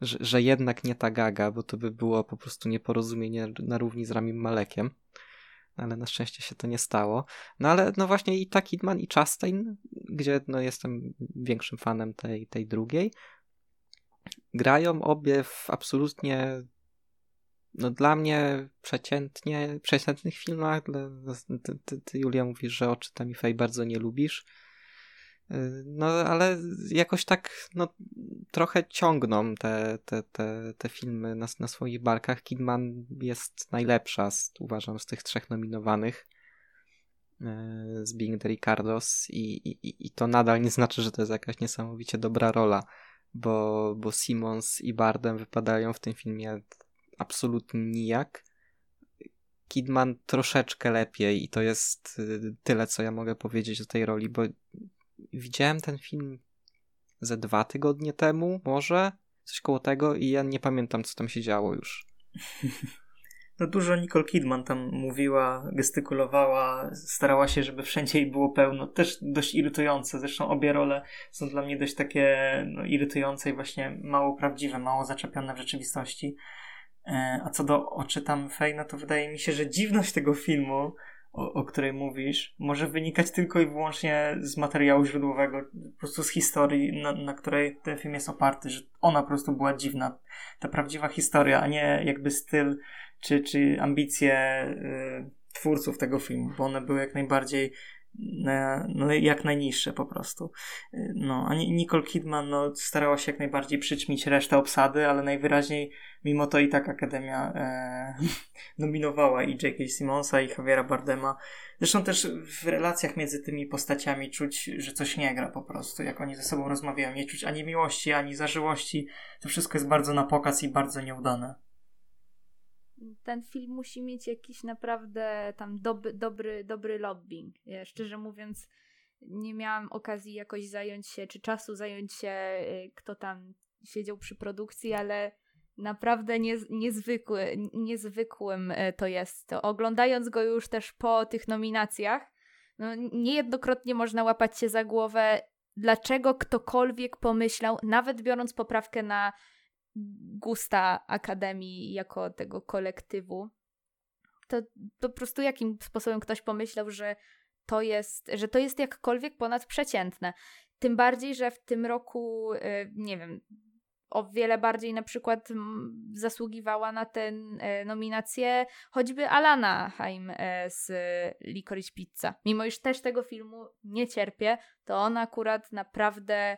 [SPEAKER 1] że, że jednak nie ta gaga, bo to by było po prostu nieporozumienie na równi z Ramim Malekiem ale na szczęście się to nie stało. No ale no właśnie i tak Kidman i Chastain, gdzie no jestem większym fanem tej, tej drugiej, grają obie w absolutnie no dla mnie przeciętnie, przeciętnych filmach. Ty, ty, ty Julia mówisz, że oczy Tammy Faye bardzo nie lubisz. No, ale jakoś tak no, trochę ciągną te, te, te, te filmy na, na swoich barkach. Kidman jest najlepsza, z, uważam, z tych trzech nominowanych e, z Being the Ricardos i, i, i to nadal nie znaczy, że to jest jakaś niesamowicie dobra rola, bo, bo Simons i Bardem wypadają w tym filmie absolutnie nijak. Kidman troszeczkę lepiej i to jest y, tyle, co ja mogę powiedzieć o tej roli, bo widziałem ten film ze dwa tygodnie temu, może coś koło tego, i ja nie pamiętam, co tam się działo już. <laughs>
[SPEAKER 2] No dużo Nicole Kidman tam mówiła, gestykulowała, starała się, żeby wszędzie jej było pełno. Też dość irytujące. Zresztą obie role są dla mnie dość takie no, irytujące i właśnie mało prawdziwe, mało zaczepione w rzeczywistości. E, a co do oczy tam Fej, no to wydaje mi się, że dziwność tego filmu o, o, której mówisz, może wynikać tylko i wyłącznie z materiału źródłowego, po prostu z historii, na, na, której ten film jest oparty, że ona po prostu była dziwna. Ta prawdziwa historia, a nie jakby styl czy, czy ambicje y, twórców tego filmu, bo one były jak najbardziej no, jak najniższe po prostu. No, a Nicole Kidman no, starała się jak najbardziej przyćmić resztę obsady, ale najwyraźniej mimo to i tak Akademia e, <laughs> nominowała i J.K. Simonsa i Javiera Bardema. Zresztą też w relacjach między tymi postaciami czuć, że coś nie gra po prostu, jak oni ze sobą rozmawiają. Nie czuć ani miłości, ani zażyłości. To wszystko jest bardzo na pokaz i bardzo nieudane
[SPEAKER 4] ten film musi mieć jakiś naprawdę tam doby, dobry, dobry lobbying. Ja, szczerze mówiąc, nie miałam okazji jakoś zająć się, czy czasu zająć się, y, kto tam siedział przy produkcji, ale naprawdę nie, niezwykły, niezwykłym y, to jest. To oglądając go już też po tych nominacjach, no, niejednokrotnie można łapać się za głowę, dlaczego ktokolwiek pomyślał, nawet biorąc poprawkę na gusta Akademii jako tego kolektywu, to po prostu jakim sposobem ktoś pomyślał, że to jest, że to jest jakkolwiek ponadprzeciętne. Tym bardziej, że w tym roku, y, nie wiem, o wiele bardziej na przykład zasługiwała na tę y, nominację choćby Alana Haim y, z Licorice Pizza. Mimo iż też tego filmu nie cierpię, to on akurat naprawdę E,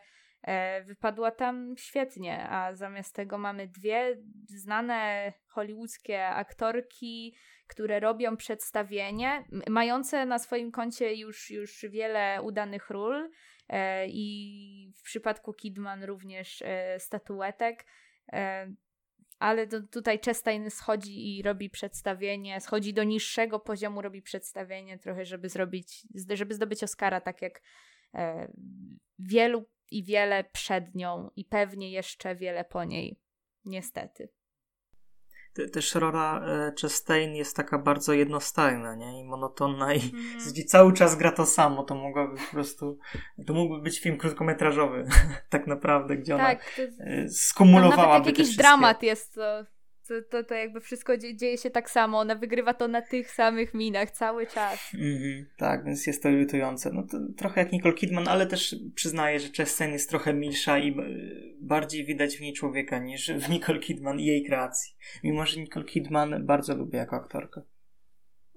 [SPEAKER 4] wypadła tam świetnie, a zamiast tego mamy dwie znane hollywoodzkie aktorki, które robią przedstawienie, mające na swoim koncie już, już wiele udanych ról e, i w przypadku Kidman również e, statuetek ale to, tutaj Chastain schodzi i robi przedstawienie, schodzi do niższego poziomu, robi przedstawienie trochę, żeby zrobić, żeby zdobyć Oscara, tak jak e, wielu i wiele przed nią i pewnie jeszcze wiele po niej. Niestety.
[SPEAKER 2] też rola e, Chastain jest taka bardzo jednostajna, nie? I monotonna i
[SPEAKER 4] Mhm. <laughs>
[SPEAKER 2] cały czas gra to samo, to mogłaby po prostu, to mógłby być film krótkometrażowy, <laughs> tak naprawdę, gdzie ona
[SPEAKER 4] Tak, to,
[SPEAKER 2] e,
[SPEAKER 4] tam
[SPEAKER 2] skumulowałaby
[SPEAKER 4] nawet jak jakiś dramat jest, to, to, to, to jakby wszystko dzie- dzieje się tak samo. Ona wygrywa to na tych samych minach cały czas.
[SPEAKER 2] Mhm, tak, więc jest to irytujące. No to trochę jak Nicole Kidman, ale też przyznaję, że Chastain jest trochę milsza i bardziej widać w niej człowieka niż w Nicole Kidman i jej kreacji. Mimo, że Nicole Kidman bardzo lubię jako aktorkę.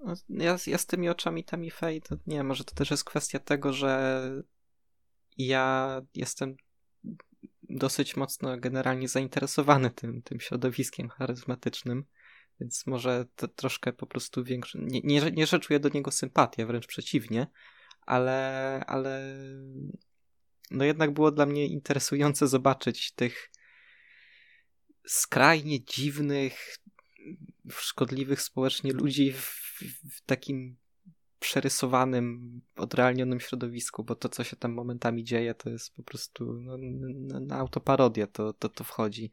[SPEAKER 1] No, Ja, ja z tymi oczami Tammy Faye, to nie może to też jest kwestia tego, że ja jestem dosyć mocno generalnie zainteresowany tym, tym środowiskiem charyzmatycznym, więc może troszkę po prostu większe. Nie, nie, nie, że czuję do niego sympatię, wręcz przeciwnie, ale, ale no jednak było dla mnie interesujące zobaczyć tych skrajnie dziwnych, szkodliwych społecznie ludzi w, w takim przerysowanym, odrealnionym środowisku, bo to, co się tam momentami dzieje, to jest po prostu no, na, autoparodię to, to, to wchodzi.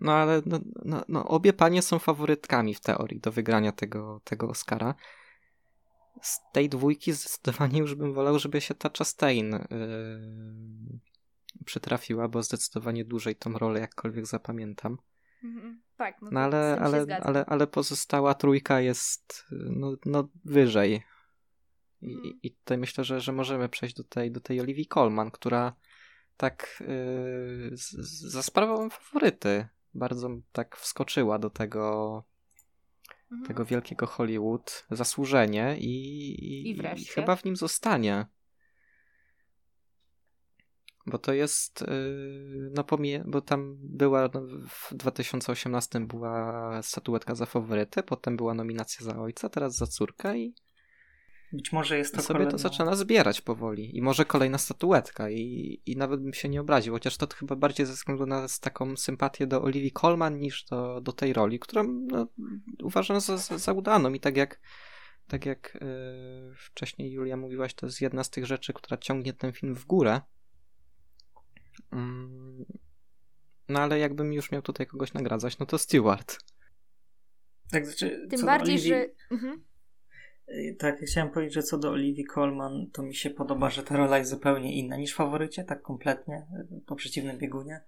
[SPEAKER 1] No ale no, no, no, obie panie są faworytkami w teorii do wygrania tego, tego Oscara. Z tej dwójki zdecydowanie już bym wolał, żeby się ta Chastain yy, przytrafiła, bo zdecydowanie dłużej tą rolę jakkolwiek zapamiętam.
[SPEAKER 4] Mhm. Tak, no,
[SPEAKER 1] No ale, ale, ale, ale pozostała trójka jest no, no wyżej. I,
[SPEAKER 4] Mhm.
[SPEAKER 1] I tutaj myślę, że, że możemy przejść do tej, do tej Olivii Colman, która tak yy, z, za sprawą faworyty bardzo tak wskoczyła do tego,
[SPEAKER 4] Mhm.
[SPEAKER 1] tego wielkiego Hollywood zasłużenie i, i,
[SPEAKER 4] I wreszcie.
[SPEAKER 1] chyba w nim zostanie. Bo to jest, yy, no pomie, bo tam była, no, w 2018 była statuetka za faworytę, potem była nominacja za ojca, teraz za córkę i
[SPEAKER 2] Być może jest to
[SPEAKER 1] sobie
[SPEAKER 2] kolejna...
[SPEAKER 1] to zaczyna zbierać powoli. I może kolejna statuetka i, i nawet bym się nie obraził, chociaż to chyba bardziej ze względu na taką sympatię do Olivii Colman niż do, do tej roli, którą no, uważam za, za, za udaną i tak jak tak jak yy, wcześniej Julia mówiłaś, to jest jedna z tych rzeczy, która ciągnie ten film w górę. Mm, no ale jakbym już miał tutaj kogoś nagradzać, no to Stewart.
[SPEAKER 2] Tak, znaczy,
[SPEAKER 4] Tym bardziej,
[SPEAKER 2] Olivii-
[SPEAKER 4] że... Mhm.
[SPEAKER 2] Y, Tak, ja chciałem powiedzieć, że co do Olivii Colman, to mi się podoba, że ta rola jest zupełnie inna niż w faworycie, tak kompletnie, y, po przeciwnym biegunie.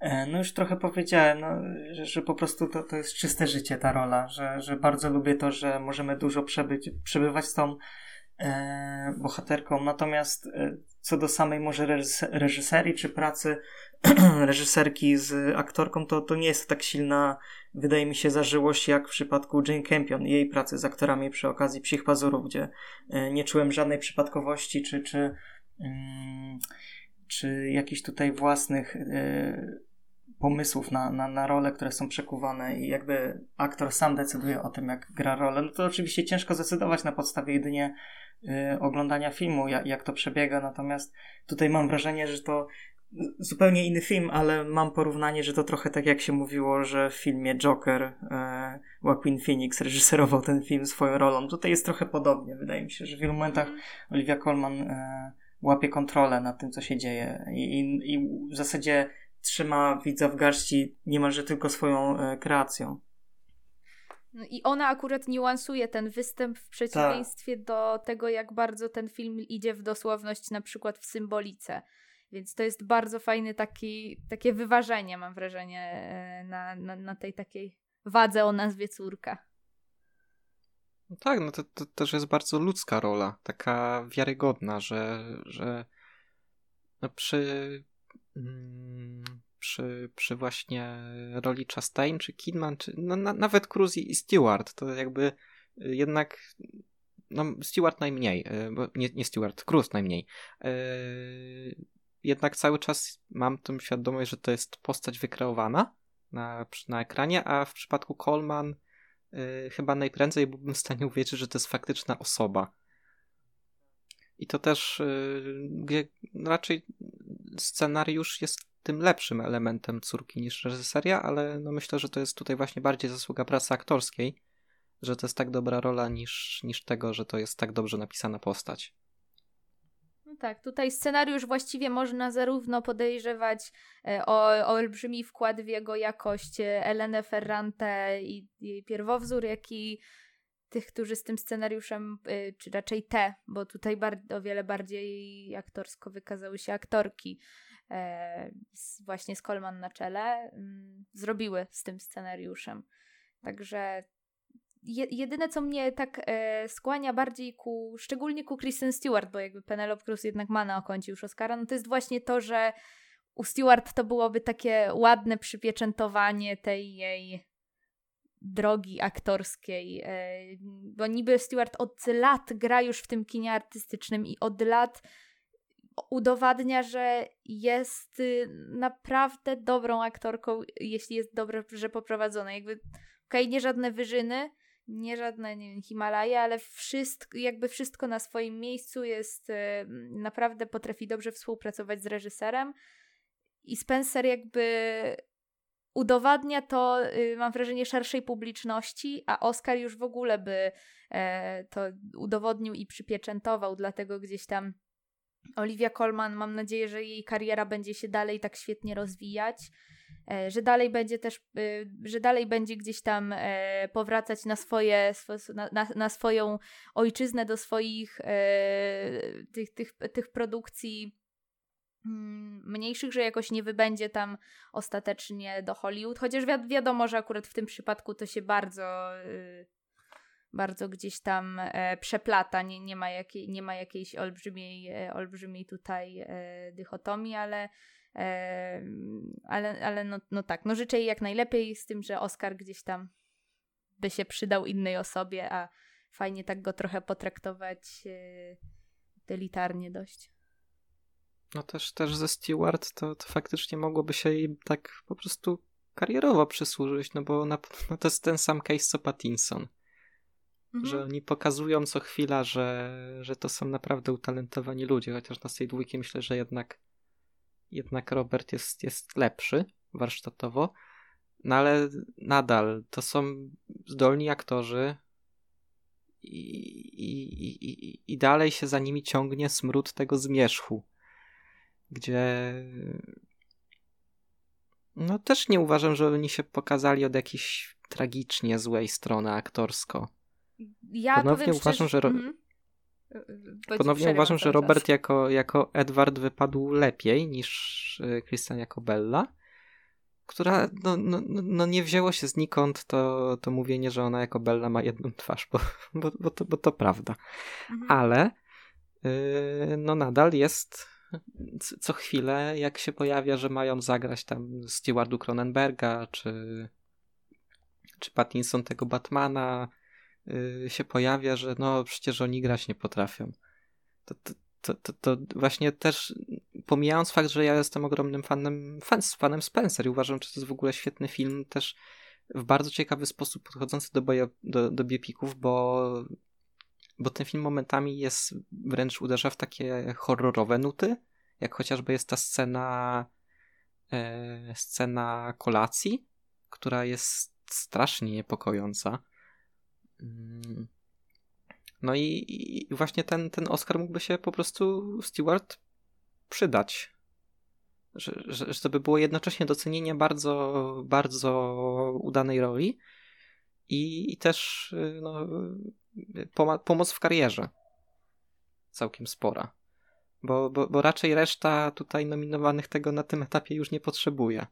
[SPEAKER 2] E, No już trochę powiedziałem, no, że, że po prostu to, to jest czyste życie ta rola, że, że bardzo lubię to, że możemy dużo przebyć, przebywać z tą e, bohaterką. Natomiast e, co do samej może reżyse- reżyserii czy pracy <clears throat> reżyserki z aktorką, to, to nie jest tak silna, wydaje mi się, zażyłość jak w przypadku Jane Campion i jej pracy z aktorami przy okazji Psich Pazurów, gdzie e, nie czułem żadnej przypadkowości czy, czy, mm, czy jakichś tutaj własnych e, pomysłów na, na, na role, które są przekuwane i jakby aktor sam decyduje o tym, jak gra rolę, no to oczywiście ciężko zdecydować na podstawie jedynie oglądania filmu, jak, jak to przebiega, natomiast tutaj mam wrażenie, że to zupełnie inny film, ale mam porównanie, że to trochę tak jak się mówiło, że w filmie Joker e, Joaquin Phoenix reżyserował ten film swoją rolą. Tutaj jest trochę podobnie. Wydaje mi się, że w wielu momentach Olivia Colman e, łapie kontrolę nad tym, co się dzieje i, i, i w zasadzie trzyma widza w garści niemalże tylko swoją e, kreacją.
[SPEAKER 4] No I ona akurat niuansuje ten występ w przeciwieństwie do tego, jak bardzo ten film idzie w dosłowność, na przykład w symbolice. Więc to jest bardzo fajny taki, takie wyważenie, mam wrażenie, e, na, na, na tej takiej wadze o nazwie córka.
[SPEAKER 1] No tak, no to, to też jest bardzo ludzka rola, taka wiarygodna, że, że no przy, mm, przy, przy właśnie roli Chastain, czy Kidman, czy no, na, nawet Cruz i Stewart, to jakby y, jednak no Stewart najmniej, y, bo nie, nie Stewart, Cruz najmniej. Y, Jednak cały czas mam tą świadomość, że to jest postać wykreowana na, na ekranie, a w przypadku Coleman chyba najprędzej byłbym w stanie uwierzyć, że to jest faktyczna osoba. I to też gdzie raczej scenariusz jest tym lepszym elementem córki niż reżyseria, ale no myślę, że to jest tutaj właśnie bardziej zasługa pracy aktorskiej, że to jest tak dobra rola niż, niż tego, że to jest tak dobrze napisana postać.
[SPEAKER 4] No tak, tutaj scenariusz właściwie można zarówno podejrzewać e, o, o olbrzymi wkład w jego jakość e, Elenę Ferrante i jej pierwowzór, jak i tych, którzy z tym scenariuszem, e, czy raczej te, bo tutaj bar- o wiele bardziej aktorsko wykazały się aktorki, z, właśnie z Colman na czele, m, zrobiły z tym scenariuszem. Także je, jedyne, co mnie tak e, skłania bardziej ku, szczególnie ku Kristen Stewart, bo jakby Penelope Cruz jednak ma na okoncie już Oscara, no to jest właśnie to, że u Stewart to byłoby takie ładne przypieczętowanie tej jej drogi aktorskiej, e, bo niby Stewart od lat gra już w tym kinie artystycznym i od lat udowadnia, że jest y, naprawdę dobrą aktorką, jeśli jest dobrze poprowadzona. Jakby, okej, okay, nie żadne wyżyny, nie żadne, nie wiem, Himalaje, ale wszystko, jakby wszystko na swoim miejscu jest, e, naprawdę potrafi dobrze współpracować z reżyserem i Spencer jakby udowadnia to, y, mam wrażenie, szerszej publiczności, a Oscar już w ogóle by e, to udowodnił i przypieczętował, dlatego gdzieś tam Olivia Colman, mam nadzieję, że jej kariera będzie się dalej tak świetnie rozwijać. E, że dalej będzie też, e, że dalej będzie gdzieś tam e, powracać na swoje, na, na swoją ojczyznę, do swoich tych, tych, tych produkcji mm, mniejszych, że jakoś nie wybędzie tam ostatecznie do Hollywood, chociaż wi wiadomo, że akurat w tym przypadku to się bardzo bardzo gdzieś tam przeplata, nie, nie, ma jakiej, nie ma jakiejś olbrzymiej, olbrzymiej tutaj dychotomii, ale ale, ale no, no tak, no życzę jej jak najlepiej z tym, że Oscar gdzieś tam by się przydał innej osobie, a fajnie tak go trochę potraktować e, delitarnie dość.
[SPEAKER 1] No też, też ze Stewart to, to faktycznie mogłoby się jej tak po prostu karierowo przysłużyć, no bo na, no to jest ten sam case co Pattinson. Mhm. Że oni pokazują co chwila, że, że to są naprawdę utalentowani ludzie, chociaż na tej dwójki myślę, że jednak jednak Robert jest, jest lepszy warsztatowo, no ale nadal to są zdolni aktorzy i, i, i, i dalej się za nimi ciągnie smród tego zmierzchu, gdzie no też nie uważam, że oni się pokazali od jakiejś tragicznie złej strony aktorsko.
[SPEAKER 4] Ja Ponownie uważam, że... Mm -hmm.
[SPEAKER 1] Ponownie uważam, że Robert jako, jako Edward wypadł lepiej niż y, Christian jako Bella, która no, no, no, no nie wzięło się znikąd to, to mówienie, że ona jako Bella ma jedną twarz, bo, bo, bo, to, bo to prawda. Mhm. Ale yy, no nadal jest co chwilę, jak się pojawia, że mają zagrać tam Stewardu Cronenberga, czy, czy Pattinson tego Batmana, się pojawia, że no przecież oni grać nie potrafią. To, to, to, to, to właśnie też pomijając fakt, że ja jestem ogromnym fanem, fan, fanem Spencer i uważam, że to jest w ogóle świetny film, też w bardzo ciekawy sposób podchodzący do, boja, do, do biopików, bo, bo ten film momentami jest wręcz uderza w takie horrorowe nuty, jak chociażby jest ta scena e, scena kolacji, która jest strasznie niepokojąca. No i, i, właśnie ten, ten Oscar mógłby się po prostu Stewart przydać. Że, że, że to by było jednocześnie docenienie bardzo, bardzo udanej roli i, i też no, pomoc w karierze. Całkiem spora. Bo, bo, bo raczej reszta tutaj nominowanych tego na tym etapie już nie potrzebuje.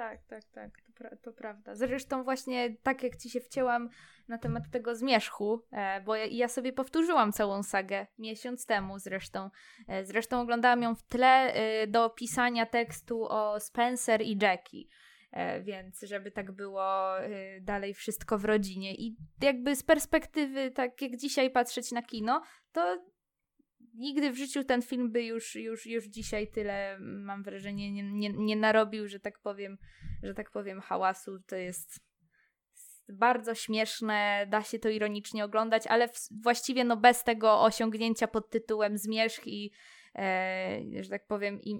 [SPEAKER 4] Tak, tak, tak pra to prawda. Zresztą właśnie tak jak ci się wcięłam na temat tego zmierzchu, e, bo ja, ja, sobie powtórzyłam całą sagę miesiąc temu zresztą. E, zresztą oglądałam ją w tle e, do pisania tekstu o Spencer i Jackie. E, więc żeby tak było e, dalej wszystko w rodzinie. I jakby z perspektywy, tak jak dzisiaj patrzeć na kino, to nigdy w życiu ten film by już, już, już dzisiaj tyle, mam wrażenie, nie, nie, nie narobił, że tak powiem, że tak powiem, hałasu. To jest bardzo śmieszne, da się to ironicznie oglądać, ale w, właściwie no bez tego osiągnięcia pod tytułem zmierzch i e, że tak powiem im,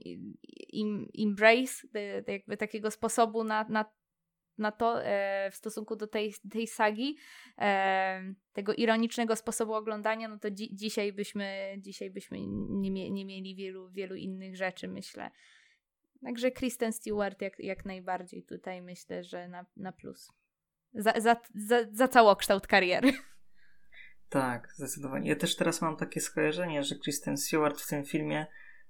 [SPEAKER 4] im, embrace, jakby takiego sposobu na, na, na to e, w stosunku do tej, tej sagi, e, tego ironicznego sposobu oglądania, no to dzi dzisiaj byśmy, dzisiaj byśmy nie, mie nie mieli wielu, wielu innych rzeczy, myślę. Także Kristen Stewart jak, jak najbardziej tutaj myślę, że na, na plus. Za, za, za, za całokształt kariery. <laughs>
[SPEAKER 2] Tak, zdecydowanie. Ja też teraz mam takie skojarzenie, że Kristen Stewart w tym filmie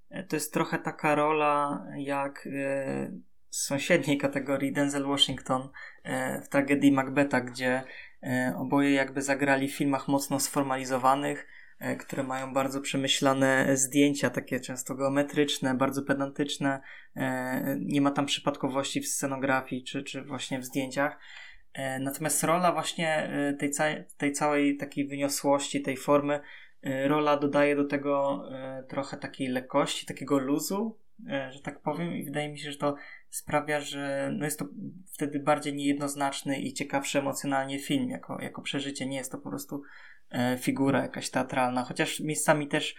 [SPEAKER 2] e, to jest trochę taka rola jak e, z sąsiedniej kategorii Denzel Washington e, w tragedii Macbeta, gdzie oboje jakby zagrali w filmach mocno sformalizowanych, które mają bardzo przemyślane zdjęcia, takie często geometryczne, bardzo pedantyczne. Nie ma tam przypadkowości w scenografii czy, czy właśnie w zdjęciach. E, natomiast rola właśnie e, tej, tej całej takiej wyniosłości, tej formy, e, rola dodaje do tego trochę takiej lekkości, takiego luzu, że tak powiem, i wydaje mi się, że to sprawia, że no jest to wtedy bardziej niejednoznaczny i ciekawszy emocjonalnie film jako, jako przeżycie. Nie jest to po prostu figura jakaś teatralna, chociaż miejscami też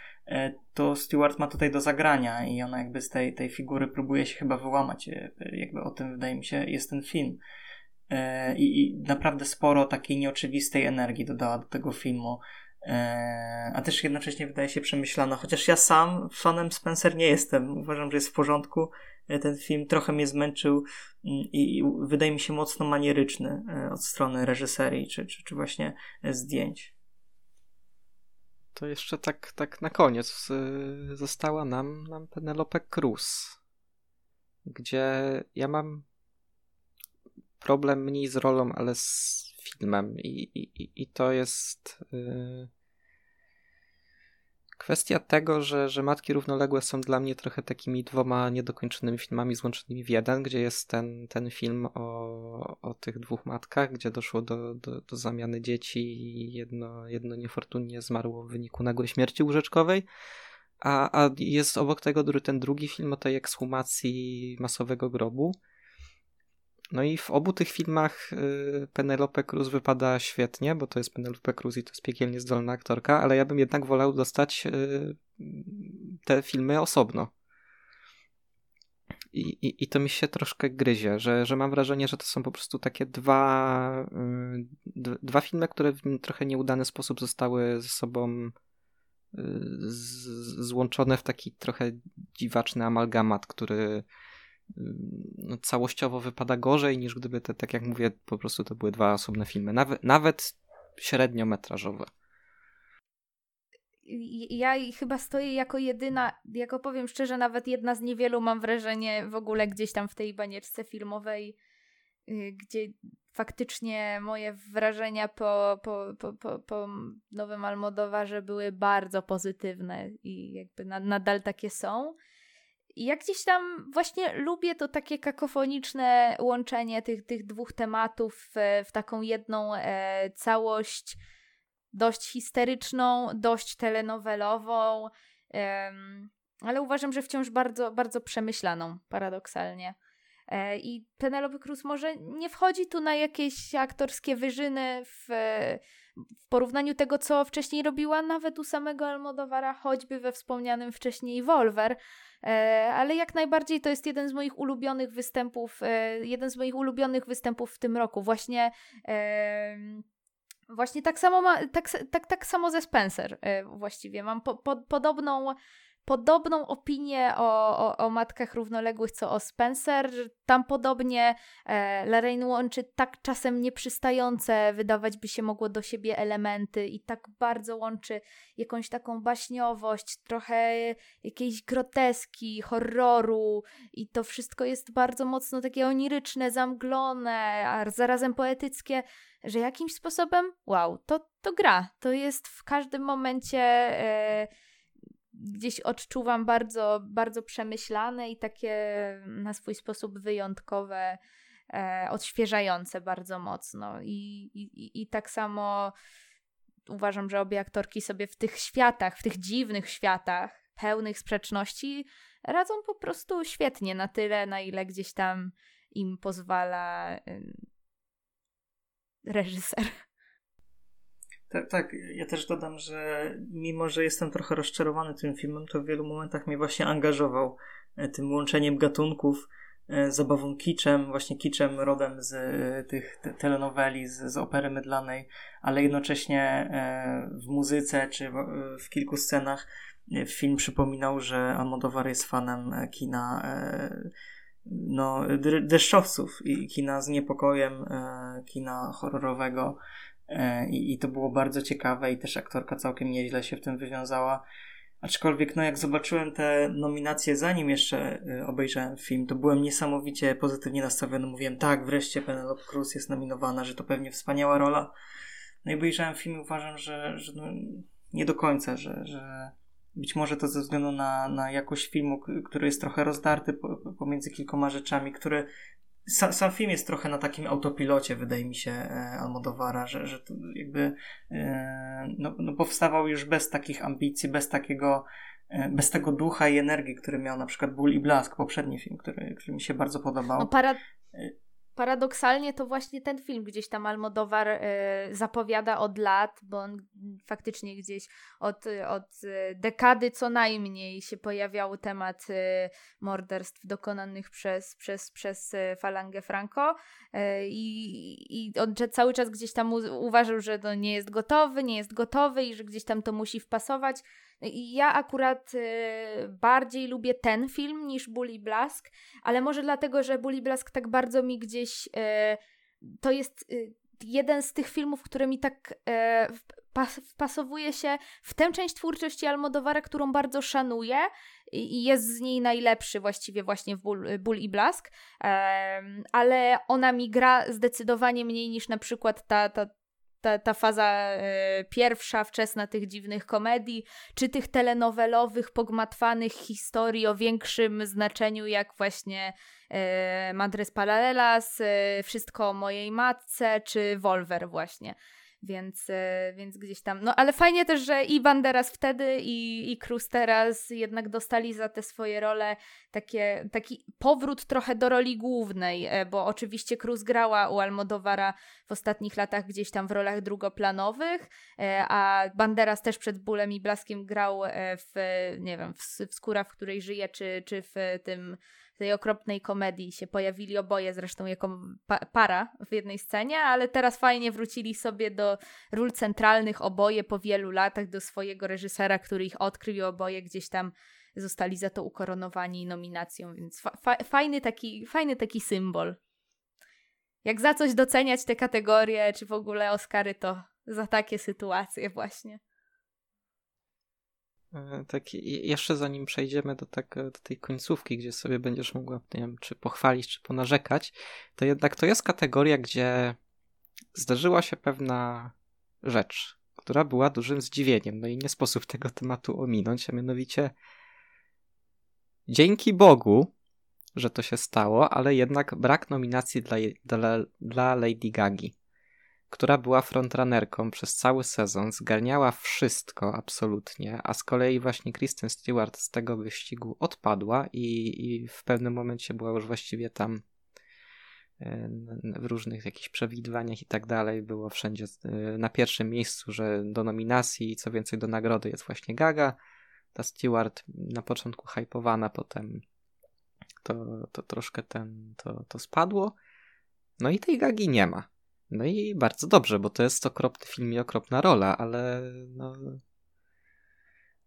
[SPEAKER 2] to Stewart ma tutaj do zagrania i ona jakby z tej, tej figury próbuje się chyba wyłamać. Jakby o tym wydaje mi się jest ten film. E, i, naprawdę sporo takiej nieoczywistej energii dodała do tego filmu. E, a też jednocześnie wydaje się przemyślana, chociaż ja sam fanem Spencer nie jestem. Uważam, że jest w porządku. E, ten film trochę mnie zmęczył mm, i wydaje mi się mocno manieryczny od strony reżyserii czy, czy, czy właśnie zdjęć.
[SPEAKER 1] To jeszcze tak, tak na koniec została nam, nam Penelope Cruz, gdzie ja mam problem mniej z rolą, ale z filmem. I, i, i to jest yy, kwestia tego, że, że Matki Równoległe są dla mnie trochę takimi dwoma niedokończonymi filmami złączonymi w jeden, gdzie jest ten, ten film o, o tych dwóch matkach, gdzie doszło do, do, do zamiany dzieci i jedno, jedno niefortunnie zmarło w wyniku nagłej śmierci łóżeczkowej. A, a jest obok tego ten drugi film o tej ekshumacji masowego grobu. No i w obu tych filmach y, Penelope Cruz wypada świetnie, bo to jest Penelope Cruz i to jest piekielnie zdolna aktorka, ale ja bym jednak wolał dostać y, te filmy osobno. I, i, I to mi się troszkę gryzie, że, że mam wrażenie, że to są po prostu takie dwa, y, dwa filmy, które w trochę nieudany sposób zostały ze sobą z, złączone w taki trochę dziwaczny amalgamat, który całościowo wypada gorzej niż gdyby te, tak jak mówię, po prostu to były dwa osobne filmy, nawet, nawet średniometrażowe.
[SPEAKER 4] Ja chyba stoję jako jedyna, jako powiem szczerze, nawet jedna z niewielu mam wrażenie w ogóle gdzieś tam w tej banierce filmowej, y, gdzie faktycznie moje wrażenia po, po, po, po, po nowym Almodowarze były bardzo pozytywne i jakby nadal takie są. I jak gdzieś tam właśnie lubię to takie kakofoniczne łączenie tych, tych dwóch tematów w, w taką jedną e, całość, dość histeryczną, dość telenowelową, e, ale uważam, że wciąż bardzo, bardzo przemyślaną, paradoksalnie. E, I Penelope Cruz może nie wchodzi tu na jakieś aktorskie wyżyny w, w porównaniu tego, co wcześniej robiła nawet u samego Almodovara, choćby we wspomnianym wcześniej Wolver, e, ale jak najbardziej to jest jeden z moich ulubionych występów, e, jeden z moich ulubionych występów w tym roku. Właśnie Właśnie tak samo, ma, tak, tak, tak samo ze Spencer właściwie. Mam po, po, podobną podobną opinię o, o, o matkach równoległych co o Spencer. Tam podobnie e, Lorraine łączy tak czasem nieprzystające, wydawać by się mogło do siebie elementy i tak bardzo łączy jakąś taką baśniowość, trochę jakiejś groteski, horroru i to wszystko jest bardzo mocno takie oniryczne, zamglone, a zarazem poetyckie, że jakimś sposobem, wow, to, to gra. To jest w każdym momencie... E, gdzieś odczuwam bardzo, bardzo przemyślane i takie na swój sposób wyjątkowe, e, odświeżające bardzo mocno. I, i, I tak samo uważam, że obie aktorki sobie w tych światach, w tych dziwnych światach, pełnych sprzeczności, radzą po prostu świetnie, na tyle, na ile gdzieś tam im pozwala reżyser.
[SPEAKER 2] Tak, tak. Ja też dodam, że mimo, że jestem trochę rozczarowany tym filmem, to w wielu momentach mnie właśnie angażował e, tym łączeniem gatunków, zabawą kiczem, właśnie kiczem rodem z tych te telenoweli, z, z opery mydlanej, ale jednocześnie w muzyce czy w, w kilku scenach film przypominał, że Almodovar jest fanem kina no, deszczowców i kina z niepokojem, kina horrorowego E, I, I to było bardzo ciekawe i też aktorka całkiem nieźle się w tym wywiązała. Aczkolwiek, no jak zobaczyłem te nominacje, zanim jeszcze e, obejrzałem film, to byłem niesamowicie pozytywnie nastawiony. Mówiłem, tak, wreszcie Penelope Cruz jest nominowana, że to pewnie wspaniała rola. No i obejrzałem film i uważam, że, że no, nie do końca, że, że być może to ze względu na, na jakość filmu, który jest trochę rozdarty pomiędzy kilkoma rzeczami, które Sam, sam, film jest trochę na takim autopilocie, wydaje mi się, e, Almodovara, że, że to jakby e, no, no powstawał już bez takich ambicji, bez takiego, e, bez tego ducha i energii, który miał na przykład Ból i Blask, poprzedni film, który, który mi się bardzo podobał.
[SPEAKER 4] No, para paradoksalnie to właśnie ten film gdzieś tam Almodowar y, zapowiada od lat, bo on faktycznie gdzieś od, od dekady co najmniej się pojawiał temat morderstw dokonanych przez, przez, przez falangę Franco y, i on cały czas gdzieś tam uważał, że to nie jest gotowy, nie jest gotowy i że gdzieś tam to musi wpasować. Ja akurat bardziej lubię ten film niż Bully Blask, ale może dlatego, że Bully Blask tak bardzo mi gdzieś to jest jeden z tych filmów, które mi tak wpasowuje się w tę część twórczości Almodovara, którą bardzo szanuję i jest z niej najlepszy właściwie właśnie w Ból, Ból i Blask, ale ona mi gra zdecydowanie mniej niż na przykład ta, ta, ta, ta faza e, pierwsza, wczesna tych dziwnych komedii, czy tych telenowelowych, pogmatwanych historii o większym znaczeniu, jak właśnie e, Madres Paralelas, e, Wszystko o mojej matce, czy Wolver właśnie. Więc, e, więc gdzieś tam. No ale fajnie też, że i Banderas wtedy, i, i Cruz teraz jednak dostali za te swoje role takie, taki powrót trochę do roli głównej, e, bo oczywiście Cruz grała u Almodovara w ostatnich latach gdzieś tam w rolach drugoplanowych, e, a Banderas też przed bólem i blaskiem grał w, nie wiem, w, w Skóra, w której żyje, czy, czy w tym tej okropnej komedii się pojawili oboje zresztą jako pa para w jednej scenie, ale teraz fajnie wrócili sobie do ról centralnych oboje po wielu latach do swojego reżysera, który ich odkrył i oboje gdzieś tam zostali za to ukoronowani nominacją, więc fa fa fajny, taki, fajny taki symbol. Jak za coś doceniać te kategorie, czy w ogóle Oscary, to za takie sytuacje właśnie.
[SPEAKER 1] E, tak, jeszcze zanim przejdziemy do, tak, do tej końcówki, gdzie sobie będziesz mogła, nie wiem, czy pochwalić, czy ponarzekać, to jednak to jest kategoria, gdzie zdarzyła się pewna rzecz, która była dużym zdziwieniem. No i nie sposób tego tematu ominąć, a mianowicie dzięki Bogu, że to się stało, ale jednak brak nominacji dla, dla, dla Lady Gagi która była frontrunnerką przez cały sezon, zgarniała wszystko absolutnie, a z kolei właśnie Kristen Stewart z tego wyścigu odpadła i, i w pewnym momencie była już właściwie tam e, w różnych jakichś przewidywaniach i tak dalej, było wszędzie e, na pierwszym miejscu, że do nominacji i co więcej do nagrody jest właśnie Gaga. Ta Stewart na początku hypowana, potem to, to troszkę ten, to, to spadło. No i tej Gagi nie ma. No i bardzo dobrze, bo to jest okropny film i okropna rola, ale no,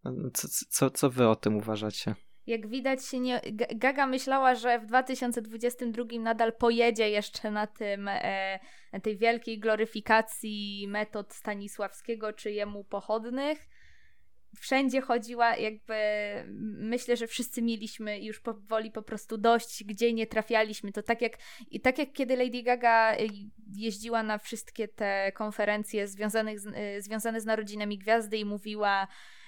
[SPEAKER 1] no... Co, co, co wy o tym uważacie?
[SPEAKER 4] Jak widać, nie, Gaga myślała, że w 2022 nadal pojedzie jeszcze na tym, e, na tej wielkiej gloryfikacji metod Stanisławskiego czy jemu pochodnych wszędzie chodziła, jakby myślę, że wszyscy mieliśmy już powoli po prostu dość, gdzie nie trafialiśmy. To tak jak, i tak jak kiedy Lady Gaga y, jeździła na wszystkie te konferencje związanych z, y, związane z narodzinami gwiazdy i mówiła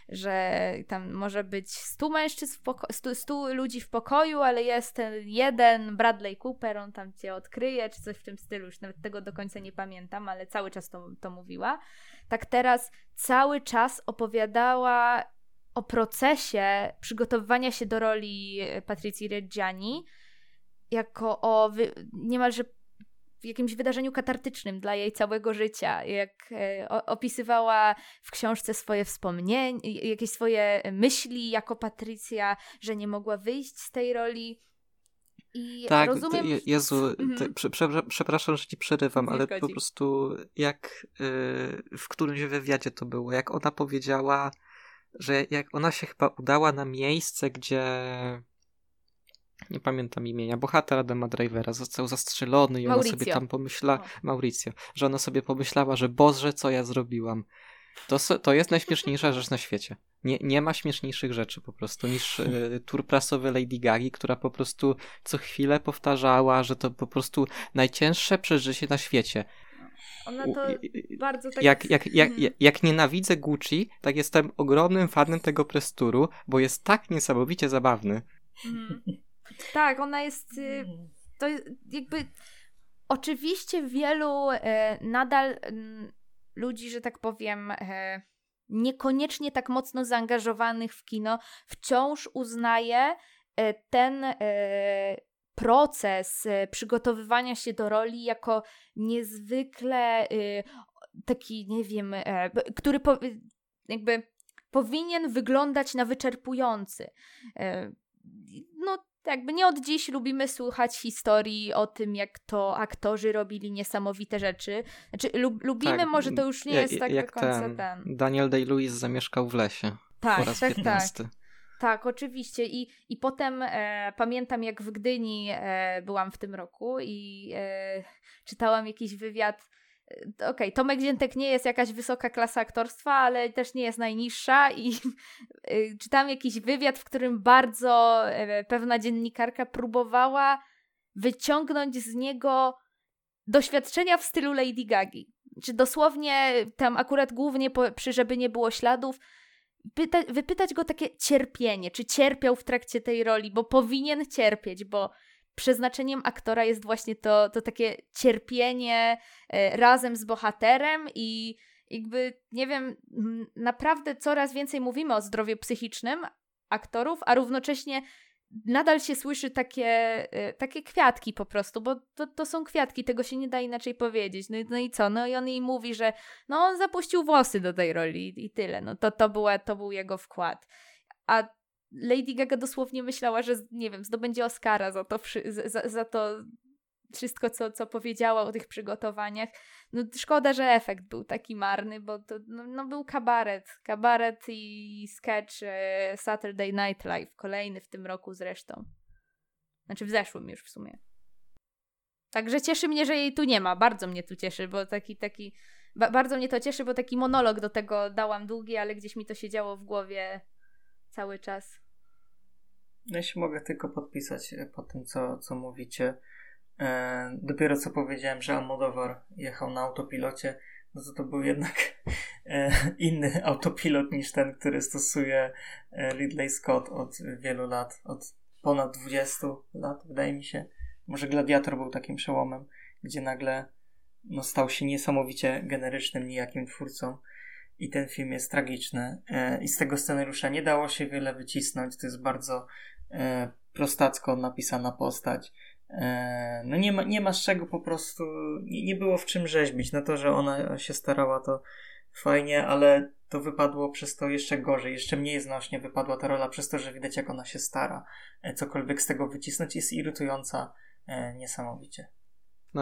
[SPEAKER 4] że tam może być 100 mężczyzn, w poko- 100, 100 ludzi w pokoju, ale jest ten jeden, Bradley Cooper, on tam cię odkryje, czy coś w tym stylu, już nawet tego do końca nie pamiętam, ale cały czas to, to mówiła. Tak teraz cały czas opowiadała o procesie przygotowywania się do roli Patrycji Reggiani, jako o wy- niemalże w jakimś wydarzeniu katartycznym dla jej całego życia. Jak e, opisywała w książce swoje wspomnienia, jakieś swoje myśli jako Patrycja, że nie mogła wyjść z tej roli. I
[SPEAKER 1] tak,
[SPEAKER 4] rozumiem...
[SPEAKER 1] Je, Jezu, <laughs>
[SPEAKER 4] mhm.
[SPEAKER 1] prze, prze, przepraszam, że ci przerywam, ale po prostu jak y, w którymś wywiadzie to było, jak ona powiedziała, że jak ona się chyba udała na miejsce, gdzie nie pamiętam imienia, bohater Adama Drivera został zastrzelony i ona
[SPEAKER 4] Mauricio.
[SPEAKER 1] sobie tam pomyślała, Mauricio, że ona sobie pomyślała, że Boże, co ja zrobiłam. To, to jest najśmieszniejsza rzecz na świecie. Nie, nie ma śmieszniejszych rzeczy po prostu niż y, tur prasowy Lady Gagi, która po prostu co chwilę powtarzała, że to po prostu najcięższe przeżycie na świecie.
[SPEAKER 4] Ona to bardzo tak...
[SPEAKER 1] Jak, jak, jak, jak, jak nienawidzę Gucci, tak jestem ogromnym fanem tego presturu, bo jest tak niesamowicie zabawny.
[SPEAKER 4] Mhm. Tak, ona jest. Y, to jakby. Oczywiście wielu e, nadal m, ludzi, że tak powiem, e, niekoniecznie tak mocno zaangażowanych w kino, wciąż uznaje e, ten proces przygotowywania się do roli jako niezwykle taki, nie wiem, który po, jakby powinien wyglądać na wyczerpujący. No, jakby nie od dziś lubimy słuchać historii o tym, jak to aktorzy robili niesamowite rzeczy. Znaczy, lub, lubimy, tak, może to już nie jest tak
[SPEAKER 1] jak
[SPEAKER 4] do końca
[SPEAKER 1] ten,
[SPEAKER 4] ten.
[SPEAKER 1] Daniel Day-Lewis zamieszkał w lesie.
[SPEAKER 4] Tak,
[SPEAKER 1] po raz
[SPEAKER 4] tak,
[SPEAKER 1] 15.
[SPEAKER 4] tak. Tak, oczywiście. I, i potem e, pamiętam, jak w Gdyni e, byłam w tym roku i e, czytałam jakiś wywiad Okej, okay, Tomek Ziętek nie jest jakaś wysoka klasa aktorstwa, ale też nie jest najniższa i <laughs> y, czytam jakiś wywiad, w którym bardzo e, pewna dziennikarka próbowała wyciągnąć z niego doświadczenia w stylu Lady Gagi. Czy dosłownie tam akurat głównie po, przy żeby nie było śladów, pyta, wypytać go takie cierpienie, czy cierpiał w trakcie tej roli, bo powinien cierpieć, bo przeznaczeniem aktora jest właśnie to, to takie cierpienie e, razem z bohaterem i jakby, nie wiem, naprawdę coraz więcej mówimy o zdrowiu psychicznym aktorów, a równocześnie nadal się słyszy takie, e, takie kwiatki po prostu, bo to, to są kwiatki, tego się nie da inaczej powiedzieć. No, no i co? No i on jej mówi, że no on zapuścił włosy do tej roli i tyle. No to, to, była, to był jego wkład. A Lady Gaga dosłownie myślała, że nie wiem, zdobędzie Oscara za to, za, za to wszystko, co, co powiedziała o tych przygotowaniach. No szkoda, że efekt był taki marny, bo to no, no był kabaret. Kabaret i sketch e, Saturday Night Live, kolejny w tym roku zresztą. Znaczy w zeszłym już w sumie. Także cieszy mnie, że jej tu nie ma. Bardzo mnie tu cieszy, bo taki, taki, ba bardzo mnie to cieszy, bo taki monolog do tego dałam długi, ale gdzieś mi to się działo w głowie cały czas.
[SPEAKER 2] Ja się mogę tylko podpisać e, po tym, co, co mówicie. E, dopiero co powiedziałem, że Almodovar jechał na autopilocie, no to to był jednak <laughs> e, inny autopilot niż ten, który stosuje e, Ridley Scott od wielu lat, od ponad 20 lat, wydaje mi się. Może Gladiator był takim przełomem, gdzie nagle no, stał się niesamowicie generycznym, nijakim twórcą i ten film jest tragiczny. E, I z tego scenariusza nie dało się wiele wycisnąć. To jest bardzo e, prostacko napisana postać. E, no nie ma, nie ma z czego po prostu, nie, nie było w czym rzeźbić. No to, że ona się starała, to fajnie, ale to wypadło przez to jeszcze gorzej, jeszcze mniej znośnie wypadła ta rola przez to, że widać jak ona się stara. Cokolwiek z tego wycisnąć jest irytująca niesamowicie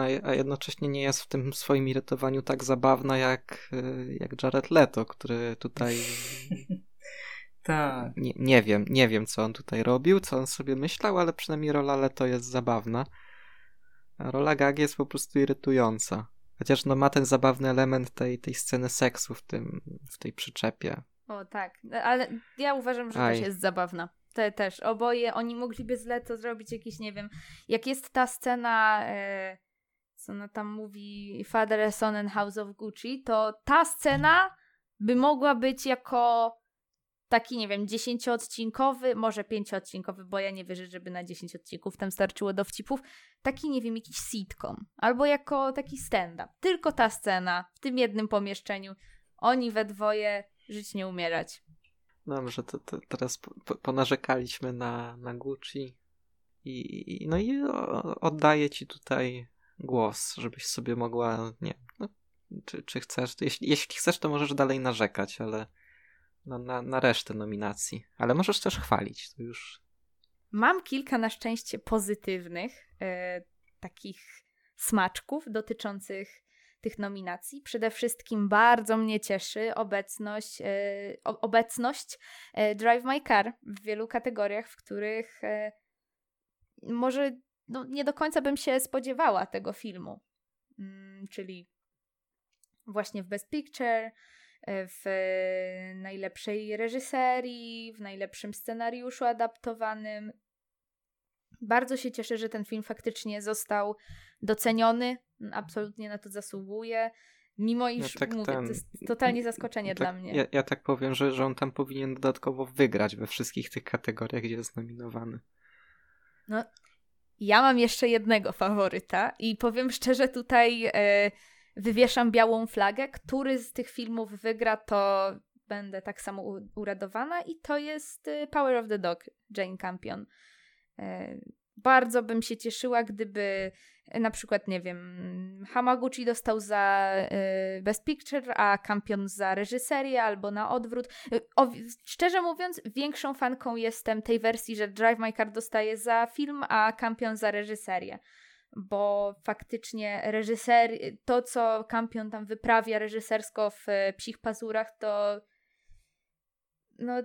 [SPEAKER 1] a jednocześnie nie jest w tym swoim irytowaniu tak zabawna jak, y, jak Jared Leto, który tutaj. <laughs>
[SPEAKER 2] tak.
[SPEAKER 1] Nie, nie wiem, nie wiem, co on tutaj robił, co on sobie myślał, ale przynajmniej rola Leto jest zabawna. A rola Gag jest po prostu irytująca. Chociaż no ma ten zabawny element tej, tej sceny seksu w, tym, w tej przyczepie.
[SPEAKER 4] O tak, ale ja uważam, że Aj. też jest zabawna. Te też. Oboje, oni mogliby z Leto zrobić jakiś, nie wiem, jak jest ta scena... Yy co ona tam mówi Father, Son and House of Gucci, to ta scena by mogła być jako taki, nie wiem, dziesięcioodcinkowy, może pięcioodcinkowy, bo ja nie wierzę, żeby na dziesięć odcinków tam starczyło dowcipów, taki, nie wiem, jakiś sitcom, albo jako taki stand-up. Tylko ta scena, w tym jednym pomieszczeniu, oni we dwoje żyć nie umierać.
[SPEAKER 1] Dobrze, to, to teraz po, ponarzekaliśmy na, na Gucci i no i oddaję ci tutaj głos, żebyś sobie mogła, nie no, czy, czy chcesz, jeśli, jeśli chcesz, to możesz dalej narzekać, ale na, na, na resztę nominacji. Ale możesz też chwalić, to już
[SPEAKER 4] mam kilka na szczęście pozytywnych e, takich smaczków dotyczących tych nominacji. Przede wszystkim bardzo mnie cieszy obecność, e, obecność e, Drive My Car w wielu kategoriach, w których może no, nie do końca bym się spodziewała tego filmu. Mm, czyli właśnie w Best Picture, w najlepszej reżyserii, w najlepszym scenariuszu adaptowanym. Bardzo się cieszę, że ten film faktycznie został doceniony. Absolutnie na to zasługuje. Mimo iż no tak mówię, ten, to jest totalnie zaskoczenie
[SPEAKER 1] tak,
[SPEAKER 4] dla mnie.
[SPEAKER 1] Ja, ja, tak powiem, że, że on tam powinien dodatkowo wygrać we wszystkich tych kategoriach, gdzie jest nominowany.
[SPEAKER 4] No, ja mam jeszcze jednego faworyta i powiem szczerze, tutaj e, wywieszam białą flagę. Który z tych filmów wygra, to będę tak samo uradowana i to jest e, Power of the Dog, Jane Campion. E, bardzo bym się cieszyła, gdyby na przykład, nie wiem, Hamaguchi dostał za Best Picture, a Campion za reżyserię, albo na odwrót. O, szczerze mówiąc, większą fanką jestem tej wersji, że Drive My Car dostaje za film, a Campion za reżyserię bo faktycznie reżyser, to co Kampion tam wyprawia reżysersko w e, Psich Pazurach, to no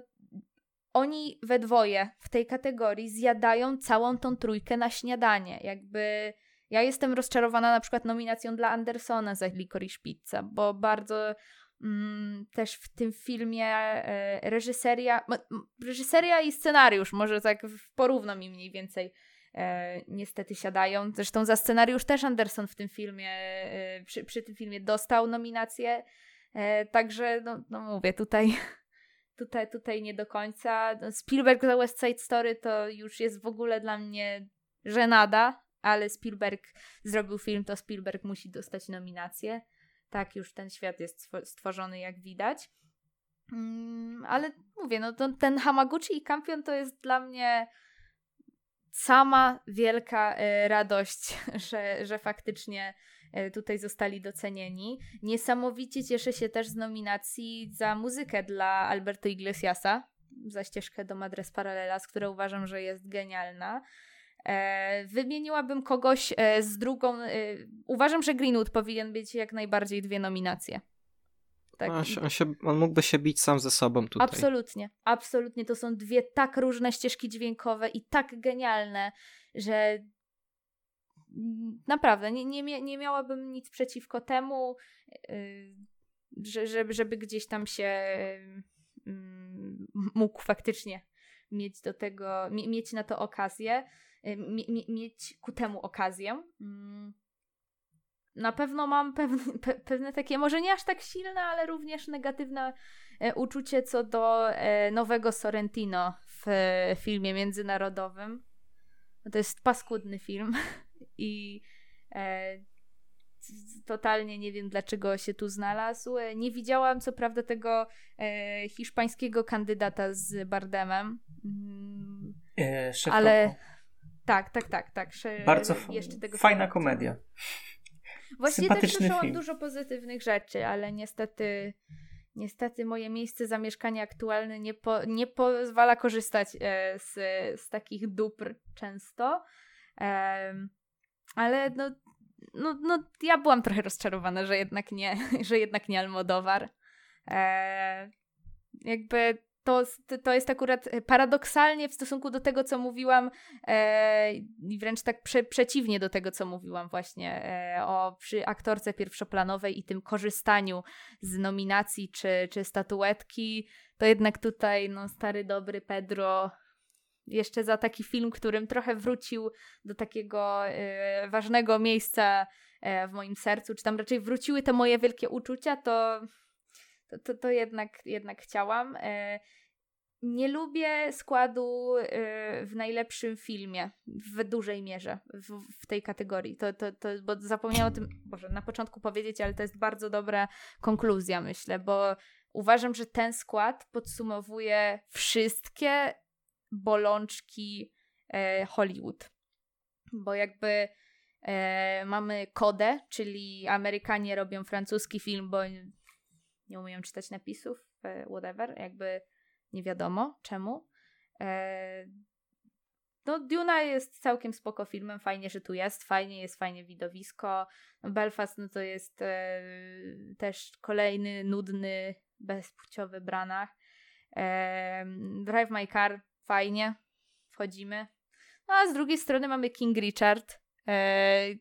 [SPEAKER 4] oni we dwoje w tej kategorii zjadają całą tą trójkę na śniadanie. Jakby ja jestem rozczarowana na przykład nominacją dla Andersona za Licorice Pizza, bo bardzo mm, też w tym filmie e, reżyseria, reżyseria i scenariusz, może tak porówno mi mniej więcej e, niestety siadają. Zresztą za scenariusz też Anderson w tym filmie, e, przy, przy, tym filmie dostał nominację. E, także, no, no mówię, tutaj, <laughs> tutaj, tutaj nie do końca. Spielberg za West Side Story to już jest w ogóle dla mnie żenada, ale Spielberg zrobił film, to Spielberg musi dostać nominację. Tak, już ten świat jest stworzony, jak widać. Mm, ale mówię, no to, ten Hamaguchi i Kampion to jest dla mnie sama wielka e, radość, <laughs> że, że faktycznie e, tutaj zostali docenieni. Niesamowicie cieszę się też z nominacji za muzykę dla Alberto Iglesiasa, za ścieżkę do Madres Paralelas, która uważam, że jest genialna. E, wymieniłabym kogoś z drugą. uważam, że Greenwood powinien być jak najbardziej dwie nominacje.
[SPEAKER 1] Tak. On, się, on, się, on mógłby się bić sam ze sobą tutaj.
[SPEAKER 4] Absolutnie, absolutnie. To są dwie tak różne ścieżki dźwiękowe i tak genialne, że naprawdę nie, nie, nie miałabym nic przeciwko temu, że, żeby, żeby gdzieś tam się yy, mógł faktycznie mieć do tego, mieć na to okazję, mieć ku temu okazję. Yy na pewno mam pewne, <laughs> pe, pewne takie, może nie aż tak silne, ale również negatywne e, uczucie co do e, nowego Sorrentino w e, filmie międzynarodowym. To jest paskudny film <laughs> i totalnie nie wiem dlaczego się tu znalazł. Nie widziałam co prawda tego hiszpańskiego kandydata z Bardemem, mm, ale tak, tak, tak, tak.
[SPEAKER 2] Bardzo jeszcze tego fajna komedia.
[SPEAKER 4] Właściwie też słyszałam film. dużo pozytywnych rzeczy, ale niestety niestety moje miejsce zamieszkania aktualne nie, po, nie pozwala korzystać e, z, z takich dóbr często. Ale no, no, no, ja byłam trochę rozczarowana, że jednak nie, <laughs> że jednak nie Almodowar. E, jakby to, to jest akurat e, paradoksalnie w stosunku do tego, co mówiłam, e, wręcz tak prze, przeciwnie do tego, co mówiłam właśnie e, o przy aktorce pierwszoplanowej i tym korzystaniu z nominacji czy, czy statuetki, to jednak tutaj no, stary, dobry Pedro jeszcze za taki film, którym trochę wrócił do takiego e, ważnego miejsca e, w moim sercu, czy tam raczej wróciły te moje wielkie uczucia, to to, to, to jednak, jednak chciałam. E, nie lubię składu e, w najlepszym filmie w dużej mierze w, w, tej kategorii. To, to, to, bo zapomniałam o tym, Boże, na początku powiedzieć, ale to jest bardzo dobra konkluzja, myślę, bo uważam, że ten skład podsumowuje wszystkie bolączki e, Hollywood. Bo jakby mamy kodę, czyli Amerykanie robią francuski film, bo nie umieją czytać napisów, e, whatever, jakby nie wiadomo czemu. E, no Duna jest całkiem spoko filmem, fajnie, że tu jest, fajnie jest, fajnie widowisko. Belfast, no to jest e, też kolejny nudny, bezpłciowy branach. Drive My Car, fajnie, wchodzimy. No a z drugiej strony mamy King Richard,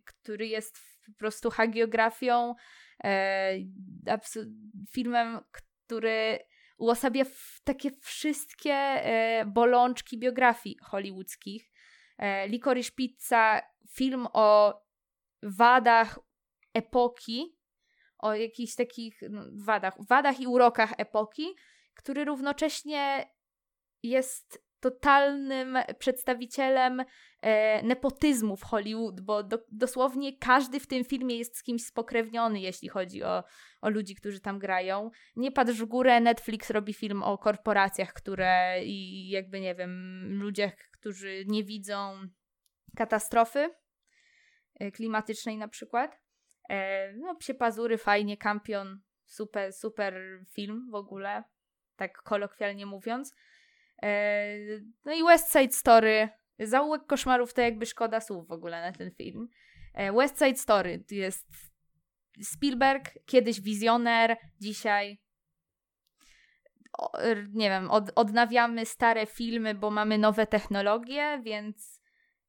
[SPEAKER 4] który jest po prostu hagiografią, filmem, który uosabia takie wszystkie e, bolączki biografii hollywoodzkich. E, Licorice Pizza, film o wadach epoki, o jakichś takich wadach, wadach i urokach epoki, który równocześnie jest totalnym przedstawicielem e, nepotyzmu w Hollywood, bo do, dosłownie każdy w tym filmie jest z kimś spokrewniony, jeśli chodzi o, o ludzi, którzy tam grają. Nie patrz w górę, Netflix robi film o korporacjach, które i jakby, nie wiem, ludziach, którzy nie widzą katastrofy e, klimatycznej na przykład. E, no, Psie Pazury, fajnie, Kampion, super, super film w ogóle, tak kolokwialnie mówiąc. E, no i West Side Story. Zaułek koszmarów to jakby szkoda słów w ogóle na ten film. E, West Side Story to jest Spielberg, kiedyś wizjoner, dzisiaj nie wiem, od, odnawiamy stare filmy, bo mamy nowe technologie, więc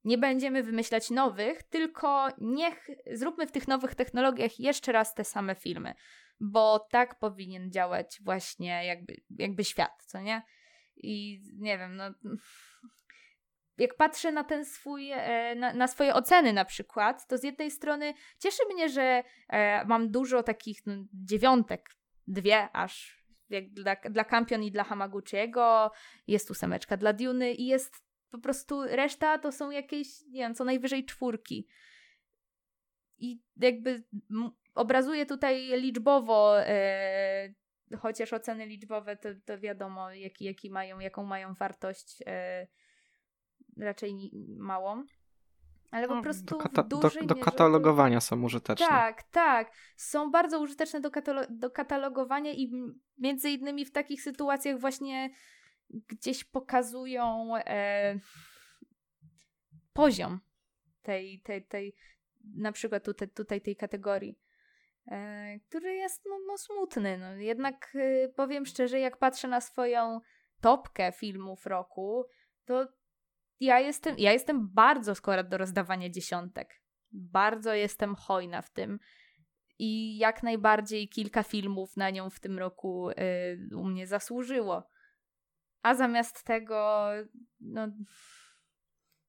[SPEAKER 4] nie będziemy wymyślać nowych, tylko niech zróbmy w tych nowych technologiach jeszcze raz te same filmy, bo tak powinien działać właśnie jakby, jakby świat, co nie? I nie wiem, no. Jak patrzę na ten swój, e, na, na swoje oceny na przykład, to z jednej strony cieszy mnie, że e, mam dużo takich no, dziewiątek, dwie aż, jak dla, dla Campion i dla Hamaguchiego, jest ósemeczka dla Duny i jest po prostu reszta to są jakieś, nie wiem, co najwyżej czwórki. I jakby obrazuje tutaj liczbowo e, chociaż oceny liczbowe to, to wiadomo, jaki, jaki mają, jaką mają wartość, e, raczej małą. Ale po no, prostu do, kata-
[SPEAKER 1] do, do katalogowania są użyteczne.
[SPEAKER 4] Tak, tak. Są bardzo użyteczne do, katalo- do katalogowania i między innymi w takich sytuacjach właśnie gdzieś pokazują e, poziom tej, tej, tej na przykład tutaj, tutaj tej kategorii. E, który jest no, no smutny. No. Jednak y, powiem szczerze, jak patrzę na swoją topkę filmów roku, to ja jestem, ja jestem bardzo skora do rozdawania dziesiątek. Bardzo jestem hojna w tym. I jak najbardziej kilka filmów na nią w tym roku y, u mnie zasłużyło. A zamiast tego, no,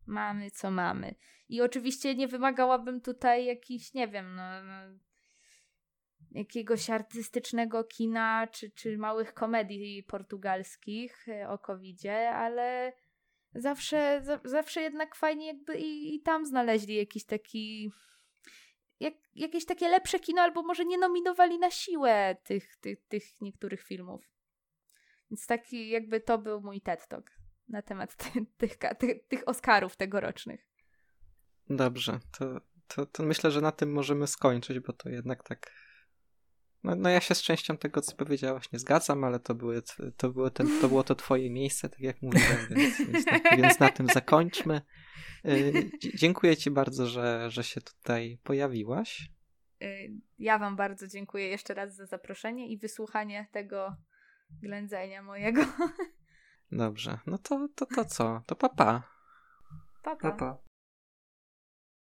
[SPEAKER 4] mamy co mamy. I oczywiście nie wymagałabym tutaj jakichś, nie wiem, no, no jakiegoś artystycznego kina czy, czy małych komedii portugalskich e, o covidzie, ale zawsze, zawsze jednak fajnie jakby i, i tam znaleźli jakiś taki jak, jakieś takie lepsze kino, albo może nie nominowali na siłę tych, tych, tych niektórych filmów. Więc taki jakby to był mój TED Talk na temat <laughs> ty, tych, tych, tych Oscarów tegorocznych.
[SPEAKER 1] Dobrze, to, to, to myślę, że na tym możemy skończyć, bo to jednak tak no, no ja się z częścią tego, co powiedziałaś, nie zgadzam, ale to, były, to, było, ten, to było to twoje miejsce, tak jak mówiłem, więc, więc, na, więc na tym zakończmy. Y, dziękuję ci bardzo, że, że się tutaj pojawiłaś.
[SPEAKER 4] Y, ja wam bardzo dziękuję jeszcze raz za zaproszenie i wysłuchanie tego ględzenia mojego. <laughs>
[SPEAKER 1] Dobrze, no to, to, to co? To papa.
[SPEAKER 2] Papa. Pa. pa.